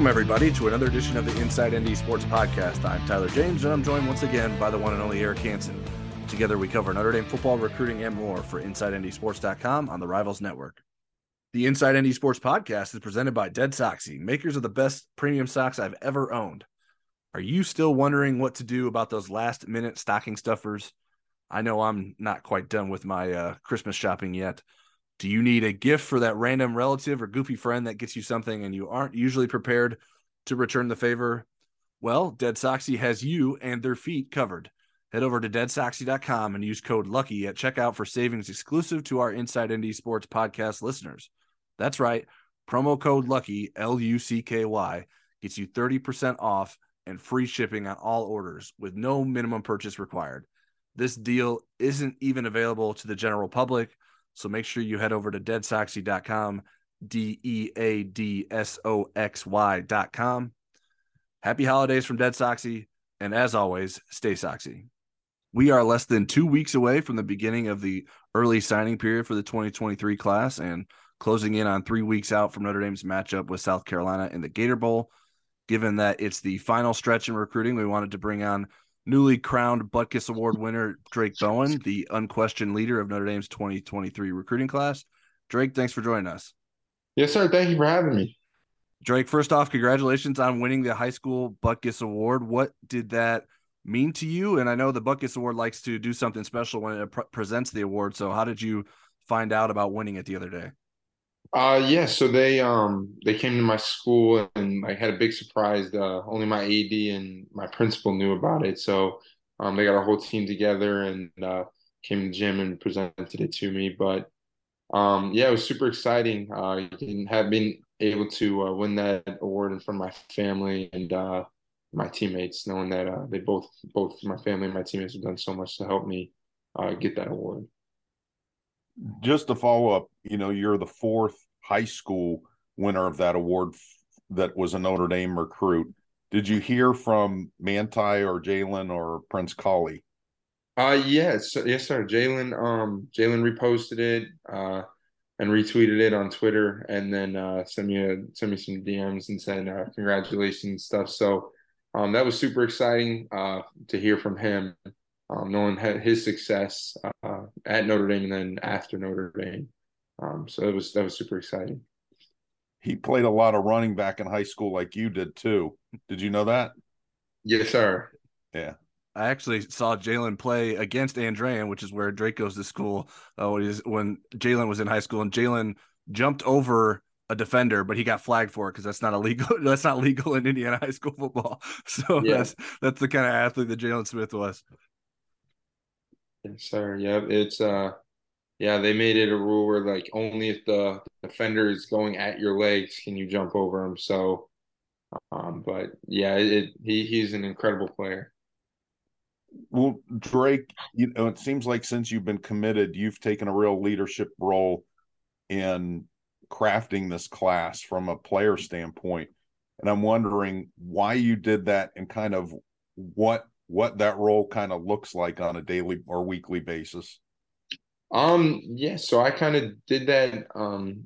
Welcome, everybody, to another edition of the Inside ND Sports Podcast. I'm Tyler James, and I'm joined once again by the one and only Eric Hansen. Together, we cover Notre Dame football, recruiting, and more for InsideNDSports.com on the Rivals Network. The Inside ND Sports Podcast is presented by Dead Soxy, makers of the best premium socks I've ever owned. Are you still wondering what to do about those last minute stocking stuffers? I know I'm not quite done with my uh, Christmas shopping yet. Do you need a gift for that random relative or goofy friend that gets you something and you aren't usually prepared to return the favor? Well, Dead Soxy has you and their feet covered. Head over to deadsoxy.com and use code LUCKY at checkout for savings exclusive to our Inside ND Sports podcast listeners. That's right. Promo code LUCKY, L U C K Y, gets you 30% off and free shipping on all orders with no minimum purchase required. This deal isn't even available to the general public so make sure you head over to deadsoxy.com, D E A D S O X Y.com. Happy holidays from Dead Soxy. And as always, stay Soxy. We are less than two weeks away from the beginning of the early signing period for the 2023 class and closing in on three weeks out from Notre Dame's matchup with South Carolina in the Gator Bowl. Given that it's the final stretch in recruiting, we wanted to bring on newly crowned Butkus Award winner Drayk Bowen, the unquestioned leader of Notre Dame's 2023 recruiting class. Drayk, thanks for joining us. Yes, sir. Thank you for having me. Drayk, first off, congratulations on winning the high school Butkus Award. What did that mean to you? And I know the Butkus Award likes to do something special when it pre- presents the award. So, how did you find out about winning it the other day? Uh yeah, so they um they came to my school and I had a big surprise. Uh, only my AD and my principal knew about it. So um they got our whole team together and uh came to the gym and presented it to me. But um yeah, it was super exciting. Uh have been able to uh, win that award in front of my family and uh my teammates, knowing that uh they both both my family and my teammates have done so much to help me uh get that award just to follow up, you know, you're the fourth high school winner of that award that was a Notre Dame recruit. Did you hear from Manti or Jaylon or Prince Kollie? Uh yes, yes, sir. Jaylon, um, Jaylon reposted it, uh, and retweeted it on Twitter, and then uh, sent me a sent me some DMs and said uh, congratulations stuff. So, um, that was super exciting uh to hear from him um, knowing his success uh, at Notre Dame and then after Notre Dame. Um, so that was that was super exciting. He played a lot of running back in high school, like you did too. Did you know that? Yes, sir. Yeah. I actually saw Jaylon play against Andrean, which is where Drayk goes to school. Uh, when Jaylon was in high school, and Jaylon jumped over a defender, but he got flagged for it because that's not illegal. That's not legal in Indiana high school football. So yeah. that's that's the kind of athlete that Jaylon Smith was. Yes, sir. Yep. it's uh, yeah, they made it a rule where like only if the defender is going at your legs can you jump over him. So, um, but yeah, it, he he's an incredible player. Well, Drayk, you know, it seems like since you've been committed, you've taken a real leadership role in crafting this class from a player standpoint. And I'm wondering why you did that and kind of what what that role kind of looks like on a daily or weekly basis? Um, yeah, so I kind of did that um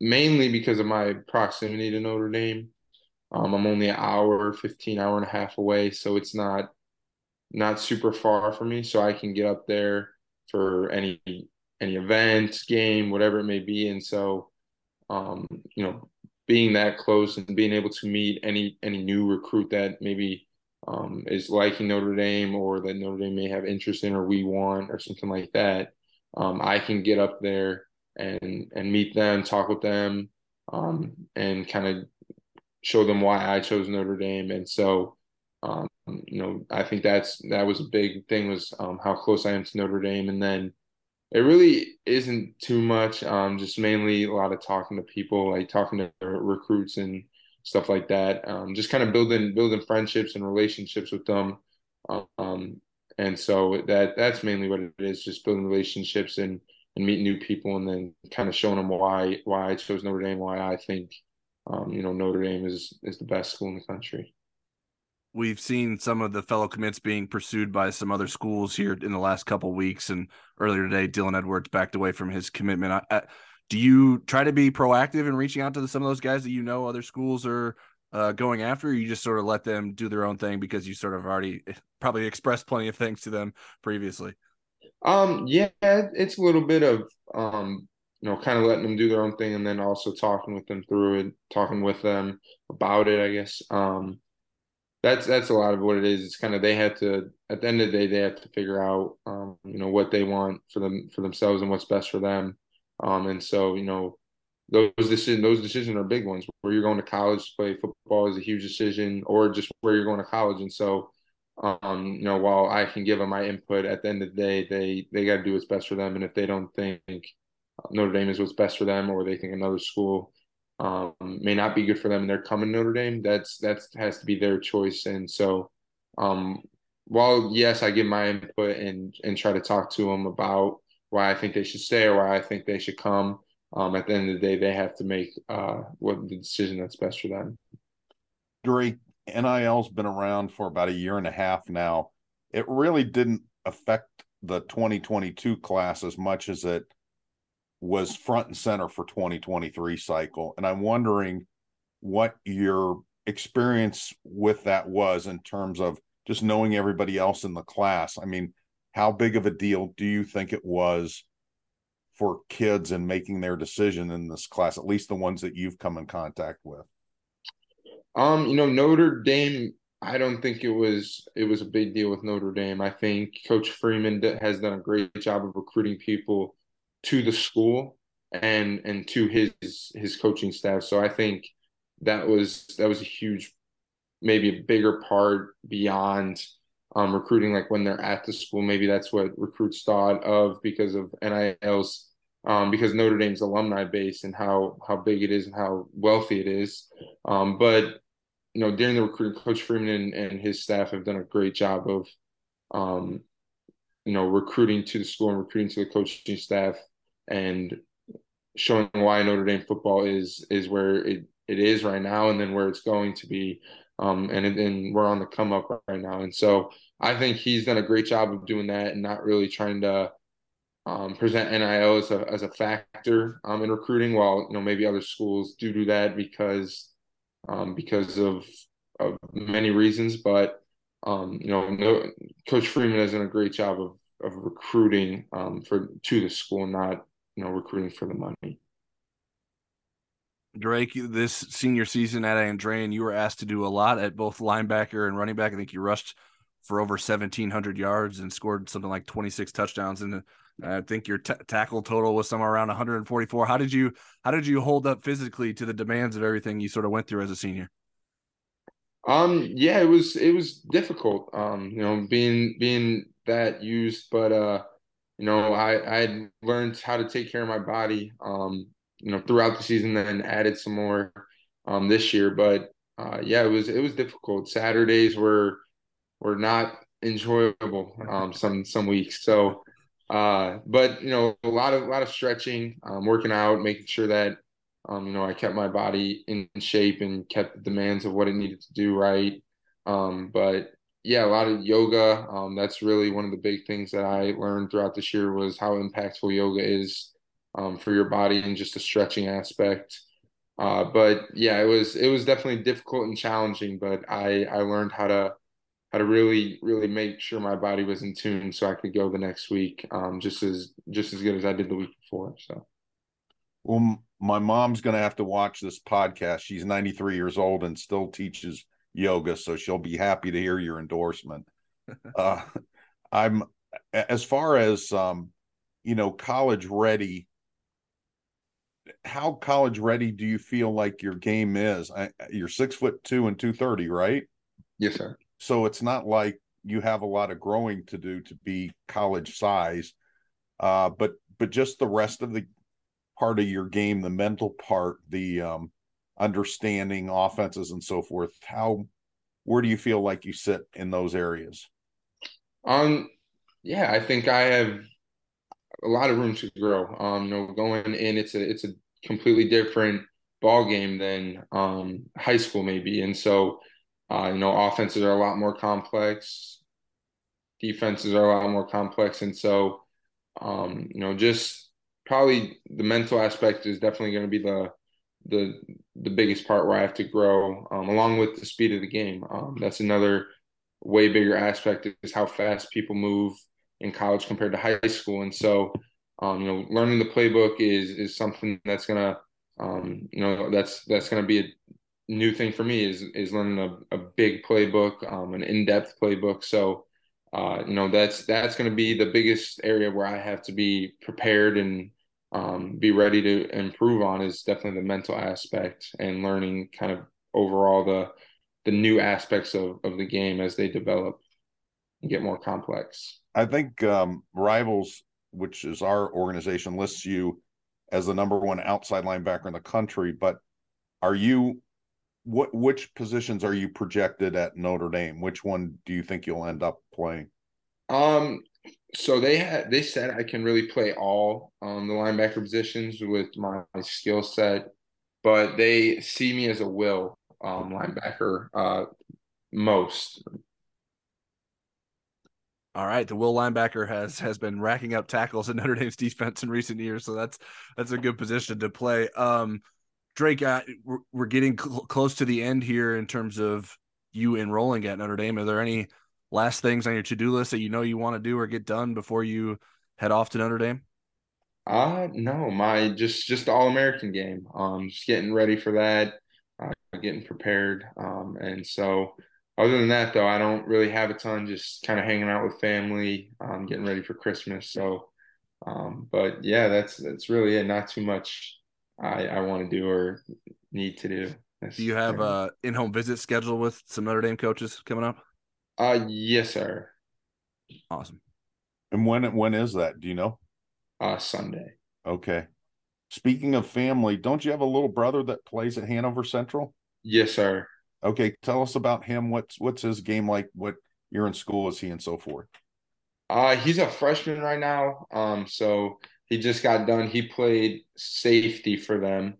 mainly because of my proximity to Notre Dame. Um, I'm only an hour, 15 hour and a half away, so it's not not super far for me. So I can get up there for any any event, game, whatever it may be. And so um, you know, being that close and being able to meet any any new recruit that maybe um, is liking Notre Dame or that Notre Dame may have interest in or we want or something like that, um, I can get up there and and meet them, talk with them, um, and kind of show them why I chose Notre Dame. And so, um, you know, I think that's that was a big thing was um, how close I am to Notre Dame, and then it really isn't too much. Um, just mainly a lot of talking to people, like talking to recruits and stuff like that. Um, just kind of building building friendships and relationships with them. Um, and so that that's mainly what it is, just building relationships and and meeting new people, and then kind of showing them why why I chose Notre Dame, why I think um, you know Notre Dame is is the best school in the country. We've seen some of the fellow commits being pursued by some other schools here in the last couple weeks, and earlier today, Dylan Edwards backed away from his commitment. I, I, do you try to be proactive in reaching out to some of those guys that you know other schools are uh, going after? You just sort of let them do their own thing because you sort of already probably expressed plenty of things to them previously. Um, yeah, it's a little bit of um, you know, kind of letting them do their own thing, and then also talking with them through it, talking with them about it. I guess um, that's that's a lot of what it is. It's kind of they have to at the end of the day they have to figure out um, you know what they want for them for themselves and what's best for them. Um, and so you know those decisions those decisions are big ones. Where you're going to college to play football is a huge decision, or just where you're going to college. And so um, you know while I can give them my input, at the end of the day they they got to do what's best for them. And if they don't think Notre Dame is what's best for them, or they think another school um, may not be good for them, and they're coming to Notre Dame. That's that's has to be their choice. And so, um, while yes, I give my input and and try to talk to them about why I think they should stay or why I think they should come. Um, at the end of the day, they have to make uh, what the decision that's best for them. Drayk, NIL's been around for about a year and a half now. It really didn't affect the 2022 class as much as it was front and center for 2023 cycle. And I'm wondering what your experience with that was in terms of just knowing everybody else in the class. I mean, how big of a deal do you think it was for kids in making their decision in this class, at least the ones that you've come in contact with? Um, you know, Notre Dame, I don't think it was it was a big deal with Notre Dame. I think Coach Freeman has done a great job of recruiting people to the school and and to his his coaching staff. So I think that was that was a huge, maybe a bigger part beyond um, recruiting. Like when they're at the school, maybe that's what recruits thought of because of NILs, um, because Notre Dame's alumni base and how how big it is and how wealthy it is. Um, but you know, during the recruiting, Coach Freeman and, and his staff have done a great job of um, you know, recruiting to the school and recruiting to the coaching staff and showing why Notre Dame football is is where it, it is right now and then where it's going to be. Um, and and we're on the come up right now. And so I think he's done a great job of doing that and not really trying to um, present NIL as a, as a factor um, in recruiting. While you know maybe other schools do do that because um, because of, of many reasons, but um, you know, no, Coach Freeman has done a great job of of recruiting um, for to the school, not you know recruiting for the money. Drayk, this senior season at Andrean, you were asked to do a lot at both linebacker and running back. I think you rushed for over 1,700 yards and scored something like 26 touchdowns. And I think your t- tackle total was somewhere around 144. How did you how did you hold up physically to the demands of everything you sort of went through as a senior? Um, yeah, it was it was difficult. Um, you know, being being that used, but uh, you know, I I learned how to take care of my body. Um, you know, throughout the season, then added some more um this year. But uh, yeah, it was it was difficult. Saturdays were were not enjoyable um some some weeks. So uh, but you know, a lot of a lot of stretching, um, working out, making sure that um, you know, I kept my body in shape and kept the demands of what it needed to do right. Um, but yeah, a lot of yoga. Um, that's really one of the big things that I learned throughout this year was how impactful yoga is um, for your body and just the stretching aspect. Uh, but yeah, it was it was definitely difficult and challenging. But I I learned how to how to really really make sure my body was in tune so I could go the next week um, just as just as good as I did the week before. So. Well, my mom's going to have to watch this podcast. She's 93 years old and still teaches yoga, so she'll be happy to hear your endorsement. uh, I'm as far as um, you know, college ready. How college ready do you feel like your game is? I, you're six foot two and two thirty, right? Yes, sir. So it's not like you have a lot of growing to do to be college size, uh, but but just the rest of the part of your game, the mental part, the um, understanding offenses and so forth. How where do you feel like you sit in those areas? Um, yeah, I think I have a lot of room to grow. Um, you know, going in, it's a it's a completely different ball game than um, high school maybe, and so uh, you know, offenses are a lot more complex, defenses are a lot more complex, and so um, you know, just probably the mental aspect is definitely going to be the the the biggest part where I have to grow, um, along with the speed of the game. Um, that's another way bigger aspect is how fast people move in college compared to high school, and so um, you know, learning the playbook is is something that's gonna um, you know that's that's gonna be a new thing for me is is learning a, a big playbook, um, an in depth playbook. So uh, you know that's that's to be the biggest area where I have to be prepared and um, be ready to improve on is definitely the mental aspect and learning kind of overall the the new aspects of, of the game as they develop and get more complex. I think um, Rivals, which is our organization, lists you as the number one outside linebacker in the country. But are you what which positions are you projected at Notre Dame? Which one do you think you'll end up playing? Um, so they had they said I can really play all um, the linebacker positions with my, my skill set, but they see me as a will um, linebacker uh, most. All right, the will linebacker has has been racking up tackles in Notre Dame's defense in recent years, so that's that's a good position to play. Um, Drayk, we're, we're getting cl- close to the end here in terms of you enrolling at Notre Dame. Are there any last things on your to-do list that you know you want to do or get done before you head off to Notre Dame? Uh no, my just just All American game. Um, just getting ready for that, uh, getting prepared. Um, and so other than that, though, I don't really have a ton. Just kind of hanging out with family, um, getting ready for Christmas. So, um, but yeah, that's that's really it. Not too much I I want to do or need to do. That's do you have a in-home visit schedule with some Notre Dame coaches coming up? Uh, yes, sir. Awesome. And when when is that? Do you know? Uh, Sunday. Okay. Speaking of family, don't you have a little brother that plays at Hanover Central? Yes, sir. Okay, tell us about him. What's what's his game like? What you're in school is he and so forth? Uh, he's a freshman right now. Um, so he just got done. He played safety for them.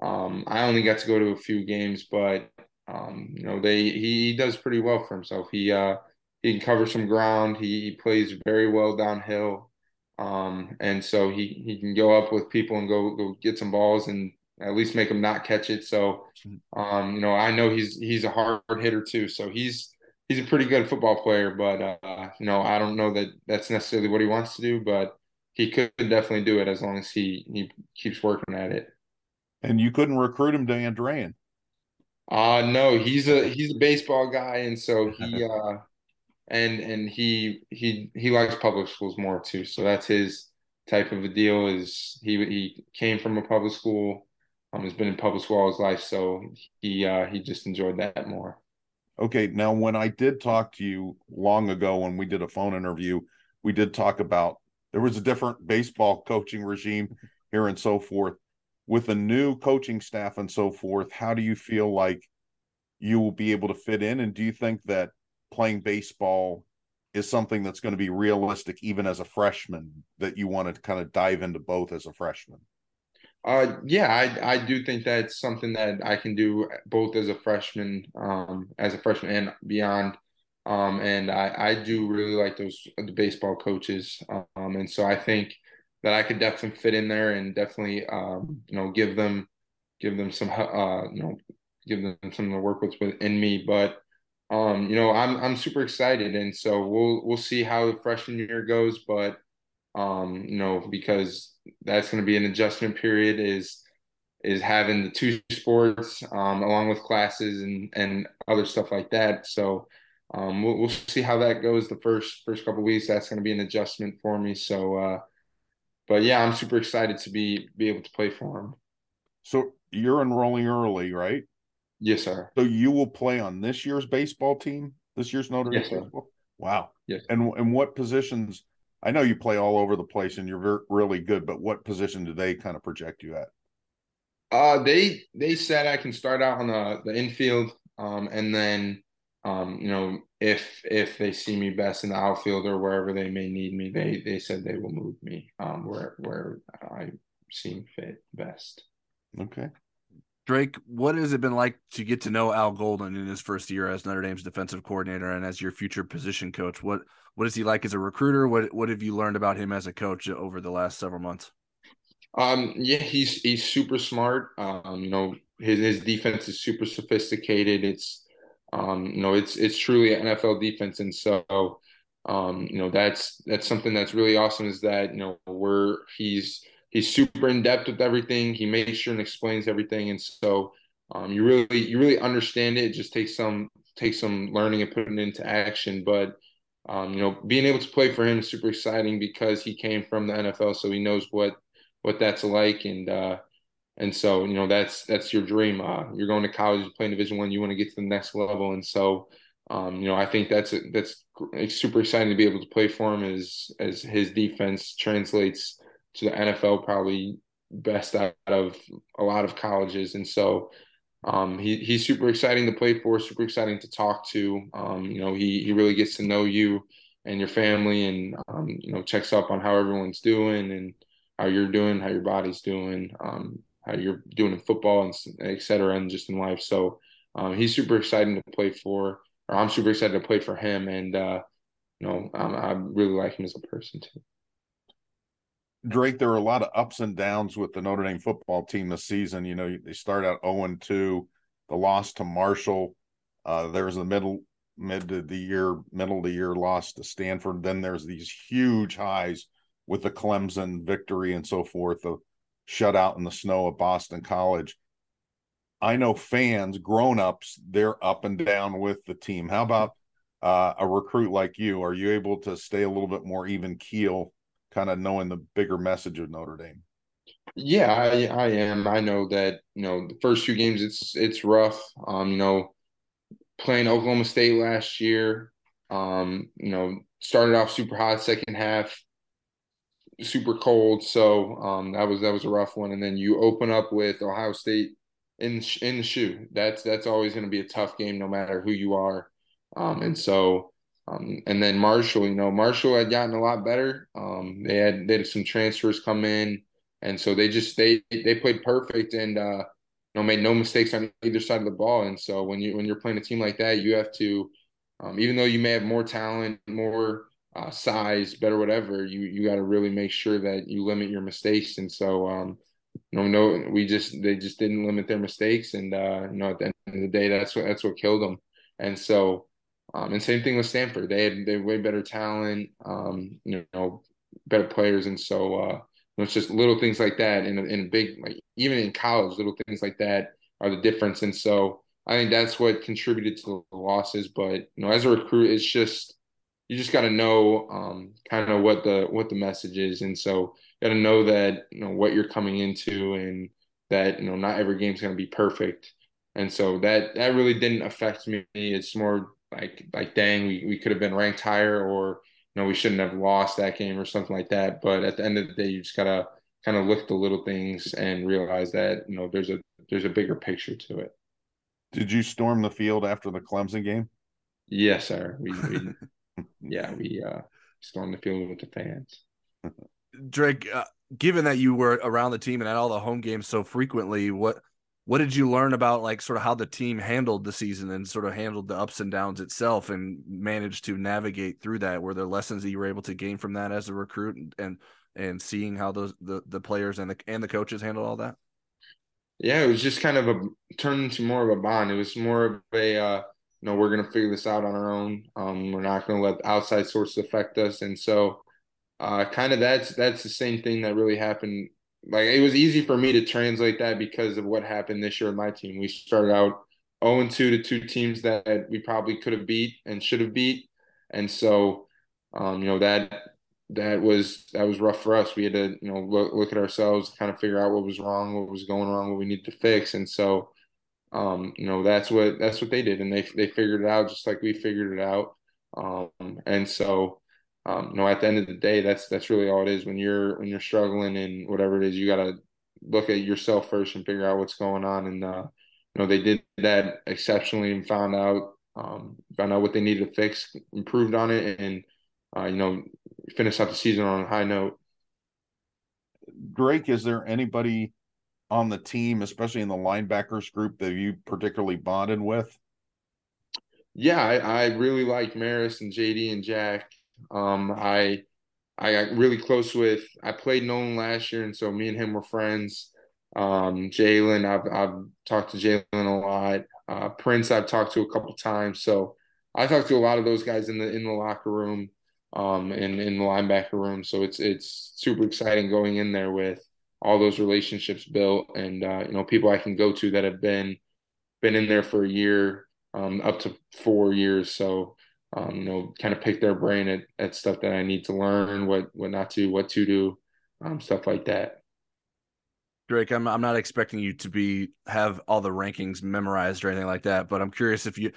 Um, I only got to go to a few games, but um, you know, they he, he, does pretty well for himself. He uh, he can cover some ground. He, he plays very well downhill, um, and so he he can go up with people and go go get some balls and at least make him not catch it. So, um, you know, I know he's he's a hard hitter too. So he's he's a pretty good football player, but uh, you know, I don't know that that's necessarily what he wants to do, but he could definitely do it as long as he he keeps working at it. And you couldn't recruit him to Andrean. Uh no, he's a he's a baseball guy, and so he uh and and he he he likes public schools more too. So that's his type of a deal. Is he he came from a public school, um, has been in public school all his life, so he uh he just enjoyed that more. Okay, now when I did talk to you long ago when we did a phone interview, we did talk about there was a different baseball coaching regime here and so forth with a new coaching staff and so forth, how do you feel like you will be able to fit in? And do you think that playing baseball is something that's going to be realistic even as a freshman that you want to kind of dive into both as a freshman? Uh, yeah, I I do think that's something that I can do both as a freshman, um, as a freshman and beyond. Um, and I I do really like those the baseball coaches. Um, and so I think that I could definitely fit in there and definitely um, you know give them give them some uh, you know give them something to work with within me. But um, you know I'm I'm super excited, and so we'll we'll see how the freshman year goes. But um, you know because that's going to be an adjustment period is is having the two sports um, along with classes and and other stuff like that. So um, we'll, we'll see how that goes the first first couple weeks. That's going to be an adjustment for me. So uh, but yeah, I'm super excited to be be able to play for him. So you're enrolling early, right? Yes, sir. So you will play on this year's baseball team, this year's Notre Dame yes, baseball. Wow. Yes. And and what positions? I know you play all over the place and you're very, really good, but what position do they kind of project you at? Uh, they they said I can start out on the the infield, um, and then um, you know, if if they see me best in the outfield or wherever they may need me, they they said they will move me um, where where I seem fit best. Okay. Drayk, what has it been like to get to know Al Golden in his first year as Notre Dame's defensive coordinator and as your future position coach? What what is he like as a recruiter? What what have you learned about him as a coach over the last several months? Um, yeah, he's he's super smart. Um, you know, his his defense is super sophisticated. It's um, you know, it's it's truly an NFL defense, and so um, you know that's that's something that's really awesome. Is that you know we're he's he's super in depth with everything. He makes sure and explains everything, and so um, you really you really understand it. It just takes some takes some learning and putting into action. But um, you know, being able to play for him is super exciting because he came from the NFL, so he knows what what that's like, and uh, and so you know that's that's your dream. Uh, you're going to college, you playing Division One, you want to get to the next level, and so um, you know I think that's that's super exciting to be able to play for him as as his defense translates to the NFL probably best out of a lot of colleges, and so um, he, he's super exciting to play for, super exciting to talk to. Um, you know, he, he really gets to know you and your family and, um, you know, checks up on how everyone's doing and how you're doing, how your body's doing, um, how you're doing in football and et cetera, and just in life. So um, he's super exciting to play for, or I'm super excited to play for him. And, uh, you know, I really like him as a person too. Drayk, there are a lot of ups and downs with the Notre Dame football team this season. You know, they start out 0 2, the loss to Marshall. Uh, there's the middle mid of the year, middle of the year loss to Stanford. Then there's these huge highs with the Clemson victory and so forth, the shutout in the snow at Boston College. I know fans, grown-ups, they're up and down with the team. How about uh, a recruit like you? Are you able to stay a little bit more even keel kind of knowing the bigger message of Notre Dame? Yeah, I, I am. I know that you know the first few games it's it's rough. Um, you know, playing Oklahoma State last year. Um, you know, started off super hot, second half super cold. So um, that was that was a rough one. And then you open up with Ohio State in in the shoe. That's that's always going to be a tough game, no matter who you are. Um, and so um, and then Marshall, you know, Marshall had gotten a lot better. Um, they had they had some transfers come in, and so they just they they played perfect and uh, you know made no mistakes on either side of the ball. And so when you when you're playing a team like that, you have to, um, even though you may have more talent, more uh, size, better whatever, you you got to really make sure that you limit your mistakes. And so um, you know, no, we just they just didn't limit their mistakes, and uh, you know, at the end of the day, that's what that's what killed them. And so um, and same thing with Stanford. They had they had way better talent, um, you know, better players, and so uh, it's just little things like that. In a, in a big like even in college, little things like that are the difference. And so I think that's what contributed to the losses. But you know, as a recruit, it's just you just got to know um, kind of what the what the message is, and so you got to know that you know what you're coming into, and that you know not every game's going to be perfect. And so that that really didn't affect me. It's more like like dang, we, we could have been ranked higher or you know we shouldn't have lost that game or something like that. But at the end of the day, you just gotta kind of look at the little things and realize that you know there's a there's a bigger picture to it. Did you storm the field after the Clemson game? Yes, sir. We, we yeah, we uh stormed the field with the fans. Drayk, uh, given that you were around the team and at all the home games so frequently, what what did you learn about like sort of how the team handled the season and sort of handled the ups and downs itself and managed to navigate through that? Were there lessons that you were able to gain from that as a recruit and and, and seeing how those the, the players and the and the coaches handled all that? Yeah it was just kind of a turned into more of a bond. It was more of a uh you know we're to figure this out on our own. Um we're not to let outside sources affect us. And so uh kind of that's that's the same thing that really happened like it was easy for me to translate that because of what happened this year in my team. We started out 0 2 to two teams that we probably could have beat and should have beat. And so, um, you know, that that was that was rough for us. We had to, you know, look, look at ourselves, kind of figure out what was wrong, what was going wrong, what we need to fix. And so, um, you know, that's what that's what they did, and they they figured it out just like we figured it out. Um, and so, um, you know, at the end of the day, that's that's really all it is. When you're when you're struggling and whatever it is, you got to look at yourself first and figure out what's going on. And uh, you know, they did that exceptionally and found out um, found out what they needed to fix, improved on it, and uh, you know, finished out the season on a high note. Drayk, is there anybody on the team, especially in the linebackers group, that you particularly bonded with? Yeah, I, I really like Maris and JD and Jack. Um, I I got really close with. I played Nolan last year, and so me and him were friends. Um, Jalen, I've I've talked to Jalen a lot. Uh, Prince, I've talked to a couple times. So I talked to a lot of those guys in the in the locker room, um, and in the linebacker room. So it's it's super exciting going in there with all those relationships built, and uh, you know people I can go to that have been been in there for a year, um, up to four years. So um, you know, kind of pick their brain at, at stuff that I need to learn, what what not to, what to do, um, stuff like that. Drayk, I'm I'm not expecting you to be have all the rankings memorized or anything like that, but I'm curious if you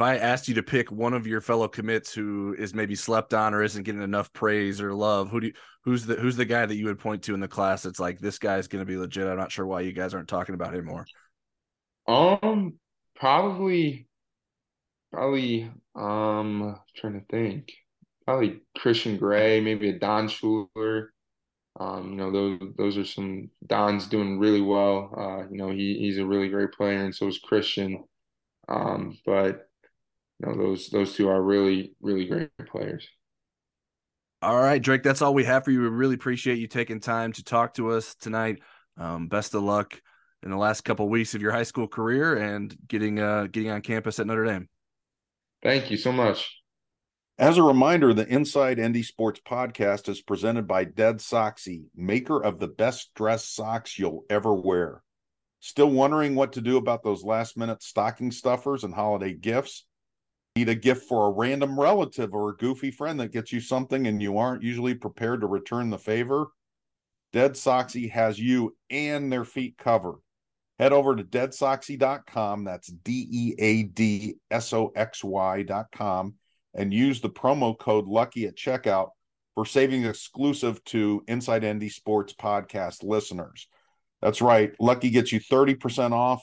if I asked you to pick one of your fellow commits who is maybe slept on or isn't getting enough praise or love, who do you, who's the who's the guy that you would point to in the class that's like this guy's going to be legit? I'm not sure why you guys aren't talking about him more. Um, probably, probably. Um, trying to think. Probably Christian Gray, maybe a Don schuler Um, you know, those those are some Don's doing really well. Uh, you know, he he's a really great player, and so is Christian. Um, but you know, those those two are really really great players. All right, Drayk, that's all we have for you. We really appreciate you taking time to talk to us tonight. Um, best of luck in the last couple of weeks of your high school career and getting uh, getting on campus at Notre Dame. Thank you so much. As a reminder, the Inside ND Sports podcast is presented by Dead Soxy, maker of the best dress socks you'll ever wear. Still wondering what to do about those last minute stocking stuffers and holiday gifts? Need a gift for a random relative or a goofy friend that gets you something and you aren't usually prepared to return the favor? Dead Soxy has you and their feet covered. Head over to deadsoxy.com. That's D E A D S O X Y.com and use the promo code lucky at checkout for savings exclusive to inside nd sports podcast listeners. That's right. Lucky gets you 30% off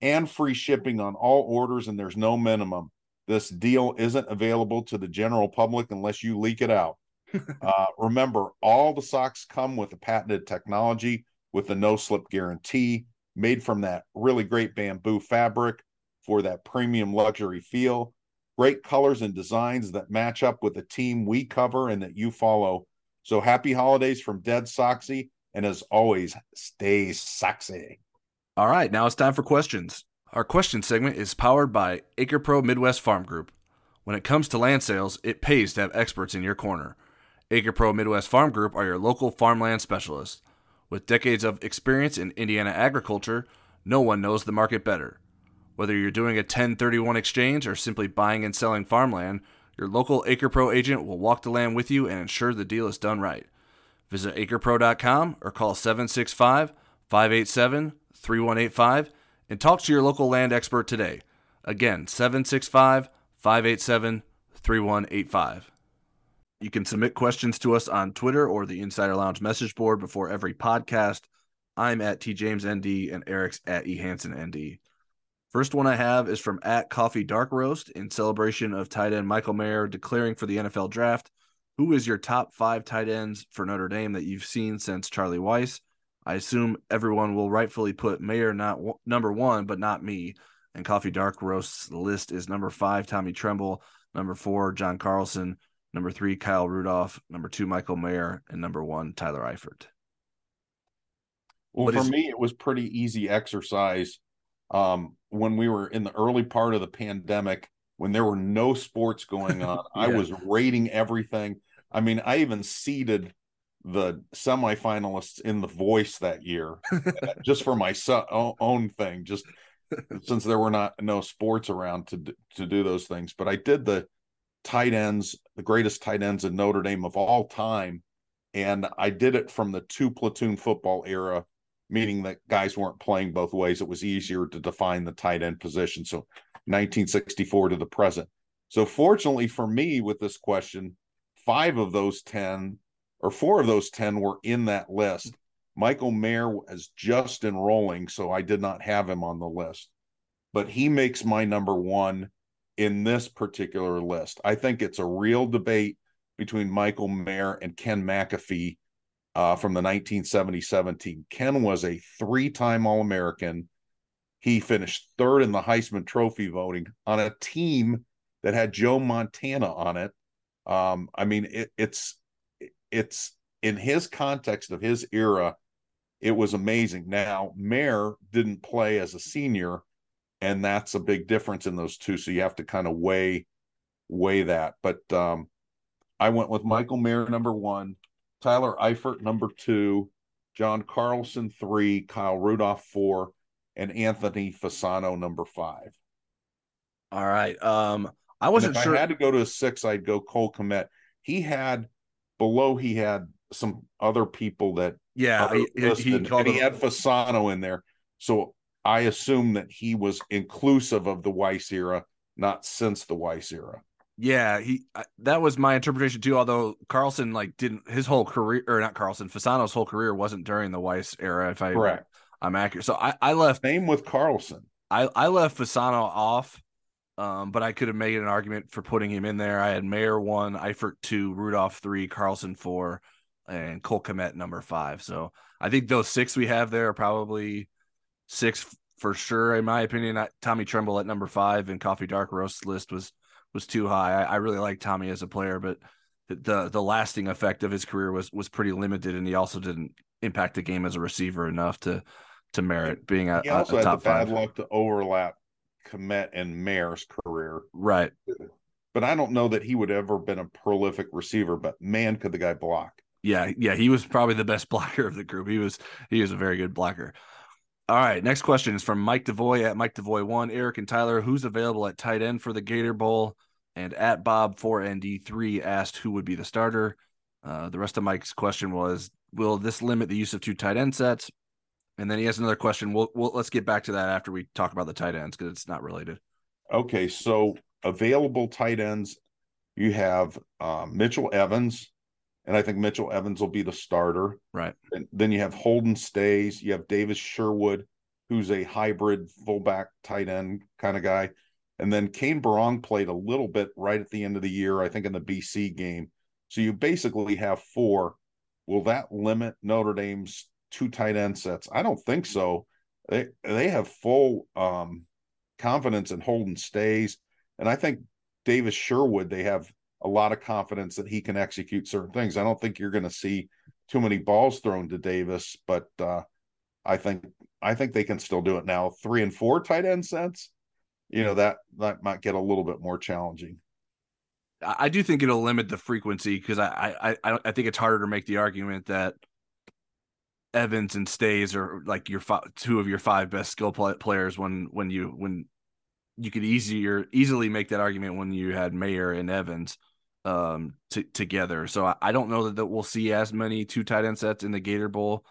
and free shipping on all orders and there's no minimum. This deal isn't available to the general public unless you leak it out. Uh, remember all the socks come with a patented technology with a no slip guarantee made from that really great bamboo fabric for that premium luxury feel great colors and designs that match up with the team we cover and that you follow. So happy holidays from Dead Soxy. And as always, stay Soxy. All right, now it's time for questions. Our question segment is powered by Acre Pro Midwest Farm Group. When it comes to land sales, it pays to have experts in your corner. Acre Pro Midwest Farm Group are your local farmland specialists. With decades of experience in Indiana agriculture, no one knows the market better. Whether you're doing a 1031 exchange or simply buying and selling farmland, your local AcrePro agent will walk the land with you and ensure the deal is done right. Visit acrepro.com or call 765 587 3185 and talk to your local land expert today. Again, 765 587 3185. You can submit questions to us on Twitter or the Insider Lounge message board before every podcast. I'm at TJamesND and Eric's at eHansenND. First one I have is from at Coffee Dark Roast in celebration of tight end Michael Mayer declaring for the NFL draft. Who is your top five tight ends for Notre Dame that you've seen since Charlie Weis? I assume everyone will rightfully put Mayer not w- number one, but not me. And Coffee Dark Roast's list is number five, Tommy Tremble, number four, John Carlson, number three, Kyle Rudolph, number two, Michael Mayer, and number one, Tyler Eifert. Well, what for is- me, it was pretty easy exercise um, when we were in the early part of the pandemic, when there were no sports going on, yeah. I was rating everything. I mean, I even seeded the semifinalists in the voice that year just for my own thing, just since there were not no sports around to to do those things. But I did the tight ends, the greatest tight ends in Notre Dame of all time, and I did it from the two platoon football era meaning that guys weren't playing both ways. It was easier to define the tight end position. So 1964 to the present. So fortunately for me with this question, five of those 10 or four of those 10 were in that list. Michael Mayer was just enrolling, so I did not have him on the list. But he makes my number one in this particular list. I think it's a real debate between Michael Mayer and Ken McAfee uh, from the 1977 team. Ken was a three time All American. He finished third in the Heisman Trophy voting on a team that had Joe Montana on it. Um, I mean, it, it's it's in his context of his era, it was amazing. Now, Mayer didn't play as a senior, and that's a big difference in those two. So you have to kind of weigh weigh that. But um, I went with Michael Mayer number one, Tyler Eifert number two, John Carlson three, Kyle Rudolph four, and Anthony Fasano number five. All right. Um, I wasn't if sure. I had to go to a six, I'd go Cole Kmet. He had below he had some other people that yeah he, he, and he had Fasano in there. So I assume that he was inclusive of the Weis era, not since the Weis era. Yeah, he that was my interpretation too. Although Carlson like didn't his whole career or not Carlson Fasano's whole career wasn't during the Weis era. If I correct, I'm accurate. So I I left same with Carlson. I I left Fasano off um, but I could have made an argument for putting him in there. I had Mayer one, Eifert two, Rudolph three, Carlson four, and Cole Kmet number five. So I think those six we have there are probably six for sure, in my opinion. I, Tommy Tremble at number five and Coffee Dark Roast list was was too high. I, I really like Tommy as a player, but the the lasting effect of his career was was pretty limited, and he also didn't impact the game as a receiver enough to to merit being a, he also a, a top had the bad five. luck to overlap Kmet and Mayer's career. Right. But I don't know that he would ever been a prolific receiver, but man, could the guy block. Yeah, yeah, he was probably the best blocker of the group. He was he was a very good blocker. All right, next question is from Mike Devoy at Mike Devoy one. Eric and Tyler, who's available at tight end for the Gator Bowl? And at Bob four ND three asked who would be the starter. Uh, the rest of Mike's question was, will this limit the use of two tight end sets? And then he has another question. We'll, we'll let's get back to that after we talk about the tight ends because it's not related. Okay, so available tight ends, you have um, Mitchell Evans, and I think Mitchell Evans will be the starter. Right. And then you have Holden Staes. You have Davis Sherwood, who's a hybrid fullback tight end kind of guy. And then Cane Berrong played a little bit right at the end of the year, I think in the BC game. So you basically have four. Will that limit Notre Dame's two tight end sets? I don't think so. They they have full um, confidence in Holden Staes, and I think Davis Sherwood. They have a lot of confidence that he can execute certain things. I don't think you're going to see too many balls thrown to Davis, but uh, I think I think they can still do it now. Three and four tight end sets, you know that that might get a little bit more challenging. I do think it'll limit the frequency because I, I I think it's harder to make the argument that Evans and Staes are like your five, two of your five best skill play, players when when you when you could easier easily make that argument when you had Mayer and Evans um t- together. So I, I, don't know that, that we'll see as many two tight end sets in the Gator Bowl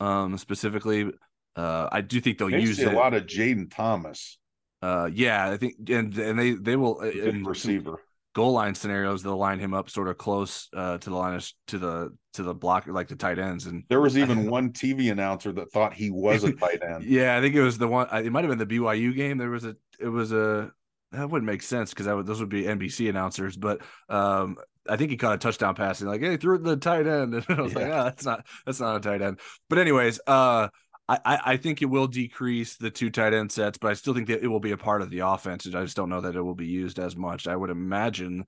um specifically. Uh I do think they'll they use a lot of Jayden Thomas. Uh yeah, I think and and they they will in receiver goal line scenarios they'll line him up sort of close uh, to the line of to the to the block like the tight ends and there was even one tv announcer that thought he was a tight end yeah i think it was the one it might have been the byu game there was a it was a that wouldn't make sense because would, those would be nbc announcers but um I think he caught a touchdown pass and like, hey, threw it the tight end. And I was yeah. like, oh, that's not that's not a tight end. But anyways, uh I, I think it will decrease the two tight end sets, but I still think that it will be a part of the offense. I just don't know that it will be used as much. I would imagine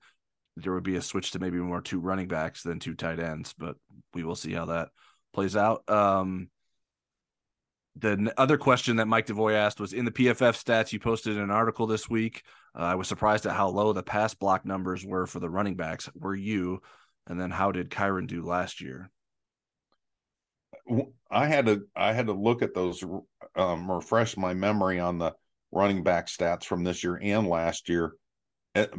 there would be a switch to maybe more two running backs than two tight ends, but we will see how that plays out. Um, the other question that Mike DeVoy asked was in the PFF stats. You posted an article this week. Uh, I was surprised at how low the pass block numbers were for the running backs. Were you? And then how did Kyren do last year? I had to I had to look at those um, refresh my memory on the running back stats from this year and last year.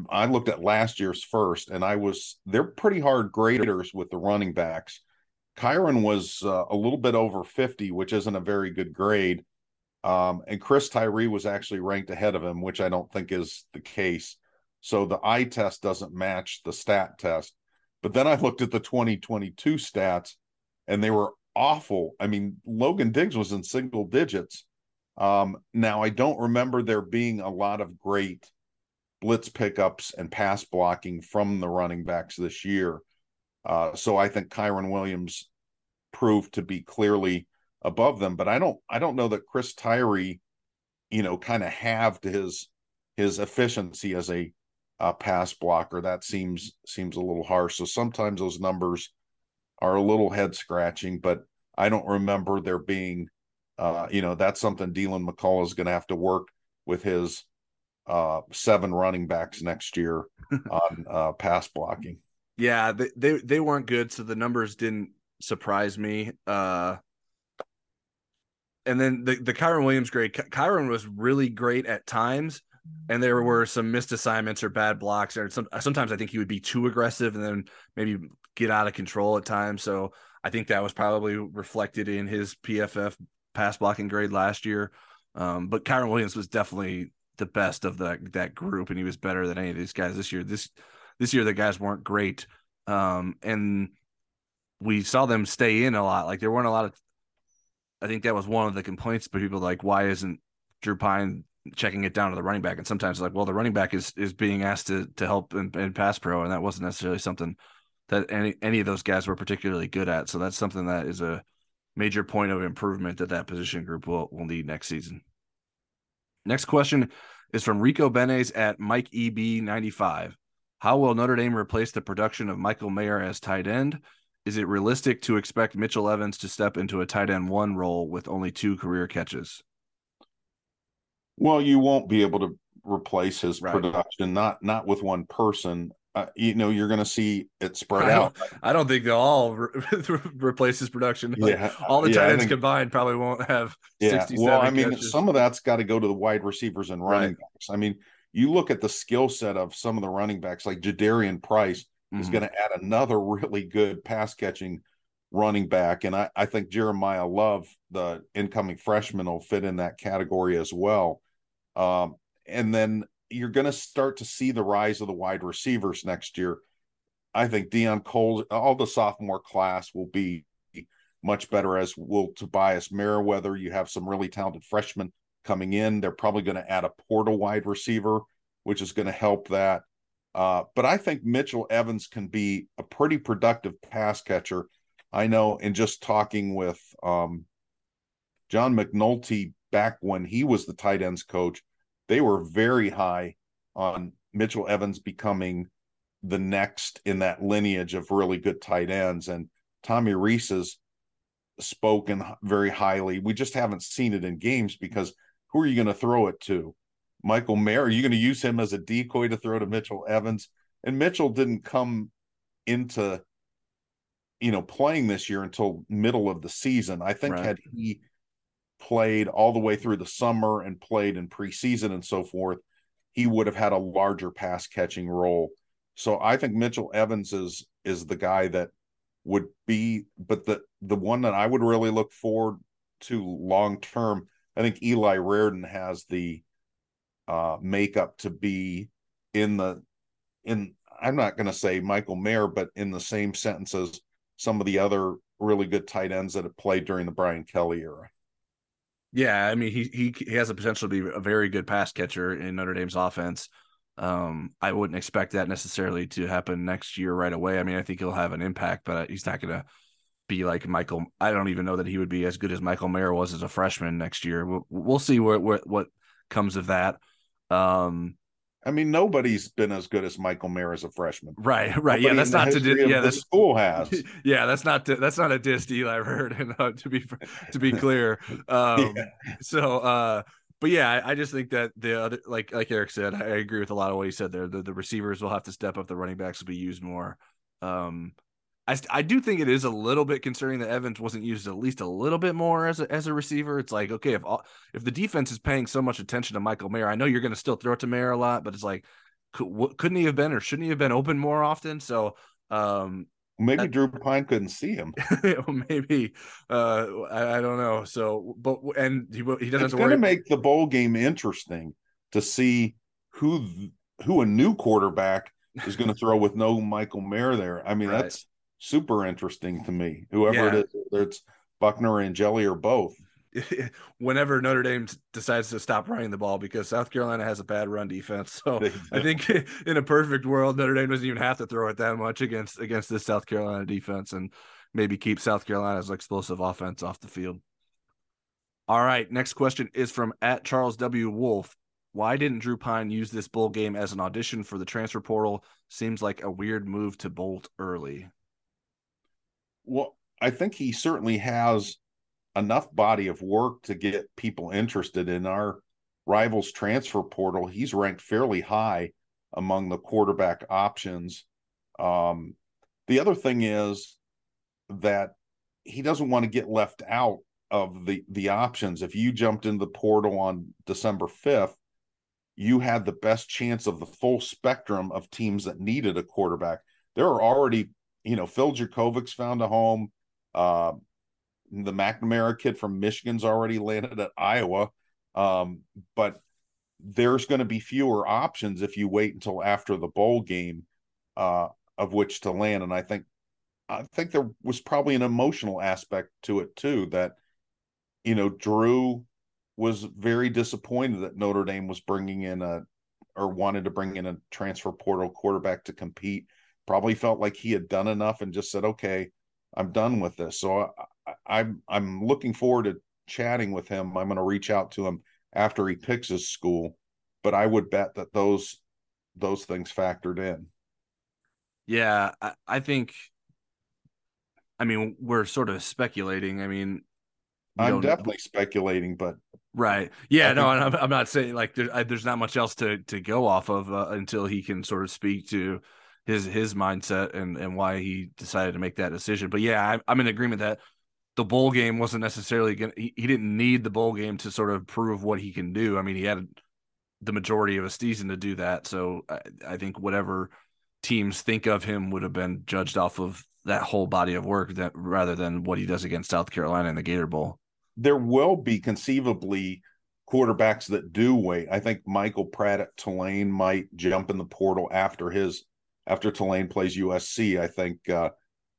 I looked at last year's first, and I was they're pretty hard graders with the running backs. Kyren was uh, a little bit over 50, which isn't a very good grade. Um, and Chris Tyree was actually ranked ahead of him, which I don't think is the case. So the eye test doesn't match the stat test. But then I looked at the 2022 stats, and they were awful. I mean, Logan Diggs was in single digits. Um, now I don't remember there being a lot of great blitz pickups and pass blocking from the running backs this year. Uh, so I think Kyren Williams proved to be clearly above them, but I don't I don't know that Chris Tyree, you know, kind of halved his his efficiency as a, a pass blocker. That seems seems a little harsh. So sometimes those numbers are a little head scratching, but I don't remember there being, uh, you know, that's something Deland McCullough is going to have to work with his uh, seven running backs next year on uh, pass blocking. Yeah, they, they they weren't good, so the numbers didn't surprise me. Uh, and then the the Kyren Williams grade, Kyren was really great at times, and there were some missed assignments or bad blocks, or some, sometimes I think he would be too aggressive and then maybe get out of control at times. So I think that was probably reflected in his PFF pass blocking grade last year. Um, but Kyren Williams was definitely the best of that that group, and he was better than any of these guys this year. This this year the guys weren't great, um, and we saw them stay in a lot. Like there weren't a lot of. I think that was one of the complaints, but people like, why isn't Drew Pyne checking it down to the running back? And sometimes like, well, the running back is is being asked to to help in, in pass pro, and that wasn't necessarily something that any any of those guys were particularly good at. So that's something that is a major point of improvement that that position group will will need next season. Next question is from Rico Benes at Mike EB ninety five. How will Notre Dame replace the production of Michael Mayer as tight end? Is it realistic to expect Mitchell Evans to step into a tight end one role with only two career catches? Well, you won't be able to replace his right. production, not not with one person uh, you know you're going to see it spread I out. I don't think they'll all re- replace his production. Like, yeah, all the yeah, tight ends think, combined probably won't have. Yeah, well, I mean, catches. some of that's got to go to the wide receivers and running right. backs. I mean, you look at the skill set of some of the running backs, like Jadarian Price mm-hmm. is going to add another really good pass catching running back, and I, I think Jeremiyah Love, the incoming freshman, will fit in that category as well. Um, and then you're going to start to see the rise of the wide receivers next year. I think Deion Cole, all the sophomore class will be much better, as will Tobias Merriweather. You have some really talented freshmen coming in. They're probably going to add a portal wide receiver, which is going to help that. Uh, but I think Mitchell Evans can be a pretty productive pass catcher. I know in just talking with um, John McNulty back when he was the tight ends coach, they were very high on Mitchell Evans becoming the next in that lineage of really good tight ends. And Tommy Rees has spoken very highly. We just haven't seen it in games because who are you going to throw it to? Michael Mayer? Are you going to use him as a decoy to throw to Mitchell Evans? And Mitchell didn't come into you know playing this year until middle of the season. I think right. had he played all the way through the summer and played in preseason and so forth, he would have had a larger pass catching role. So I think Mitchell Evans is is the guy that would be, but the the one that I would really look forward to long term. I think Eli Raridon has the uh, makeup to be in the in. I'm not going to say Michael Mayer, but in the same sentence as some of the other really good tight ends that have played during the Brian Kelly era. Yeah, I mean he he he has the potential to be a very good pass catcher in Notre Dame's offense. Um, I wouldn't expect that necessarily to happen next year right away. I mean, I think he'll have an impact, but he's not going to be like Michael. I don't even know that he would be as good as Michael Mayer was as a freshman next year. We'll, we'll see what, what what comes of that. Um, I mean, nobody's been as good as Michael Mayer as a freshman. Right, right. Nobody yeah, that's not to di- yeah, the school has. Yeah, that's not to, that's not a diss deal I've heard, and uh, to be to be clear. Um, yeah. So, uh, but yeah, I, I, just think that the other, like like Eric said, I agree with a lot of what he said there. The, the receivers will have to step up. The running backs will be used more. Um, I, I do think it is a little bit concerning that Evans wasn't used at least a little bit more as a as a receiver. It's like okay, if all, if the defense is paying so much attention to Michael Mayer, I know you're going to still throw it to Mayer a lot, but it's like could, couldn't he have been or shouldn't he have been open more often? So um, maybe that, Drew Pyne couldn't see him. maybe uh, I, I, don't know. So but and he he doesn't. It's going to make the bowl game interesting to see who who a new quarterback is going to throw with no Michael Mayer there. I mean right. that's super interesting to me. Whoever yeah. it is, whether it's Buchner and Jelly or both. Whenever Notre Dame decides to stop running the ball because South Carolina has a bad run defense, so I think in a perfect world Notre Dame doesn't even have to throw it that much against against this South Carolina defense, and maybe keep South Carolina's explosive offense off the field. All right, next question is from at Charles W. Wolf. Why didn't Drew Pyne use this bowl game as an audition for the transfer portal? Seems like a weird move to bolt early. Well, I think he certainly has enough body of work to get people interested in our rivals transfer portal. He's ranked fairly high among the quarterback options. Um, the other thing is that he doesn't want to get left out of the the options. If you jumped in the portal on December 5th, you had the best chance of the full spectrum of teams that needed a quarterback. There are already, you know, Phil Jurkovec's found a home. Uh, the McNamara kid from Michigan's already landed at Iowa. Um, but there's going to be fewer options if you wait until after the bowl game uh, of which to land. And I think I think there was probably an emotional aspect to it too that you know Drew was very disappointed that Notre Dame was bringing in a or wanted to bring in a transfer portal quarterback to compete. Probably felt like he had done enough and just said, "Okay, I'm done with this." So I, I'm I'm looking forward to chatting with him. I'm going to reach out to him after he picks his school, but I would bet that those those things factored in. Yeah, I, I think. I mean, we're sort of speculating. I mean, I'm definitely speculating, but right, yeah, no, I'm, I'm not saying like there, I, there's not much else to to go off of uh, until he can sort of speak to his his mindset and and why he decided to make that decision. But yeah, I, I'm in agreement that the bowl game wasn't necessarily going he, he didn't need the bowl game to sort of prove what he can do. I mean, he had the majority of a season to do that. So I, I think whatever teams think of him would have been judged off of that whole body of work that rather than what he does against South Carolina in the Gator Bowl. There will be conceivably quarterbacks that do wait. I think Michael Pratt at Tulane might jump in the portal after his after Tulane plays USC. I think uh,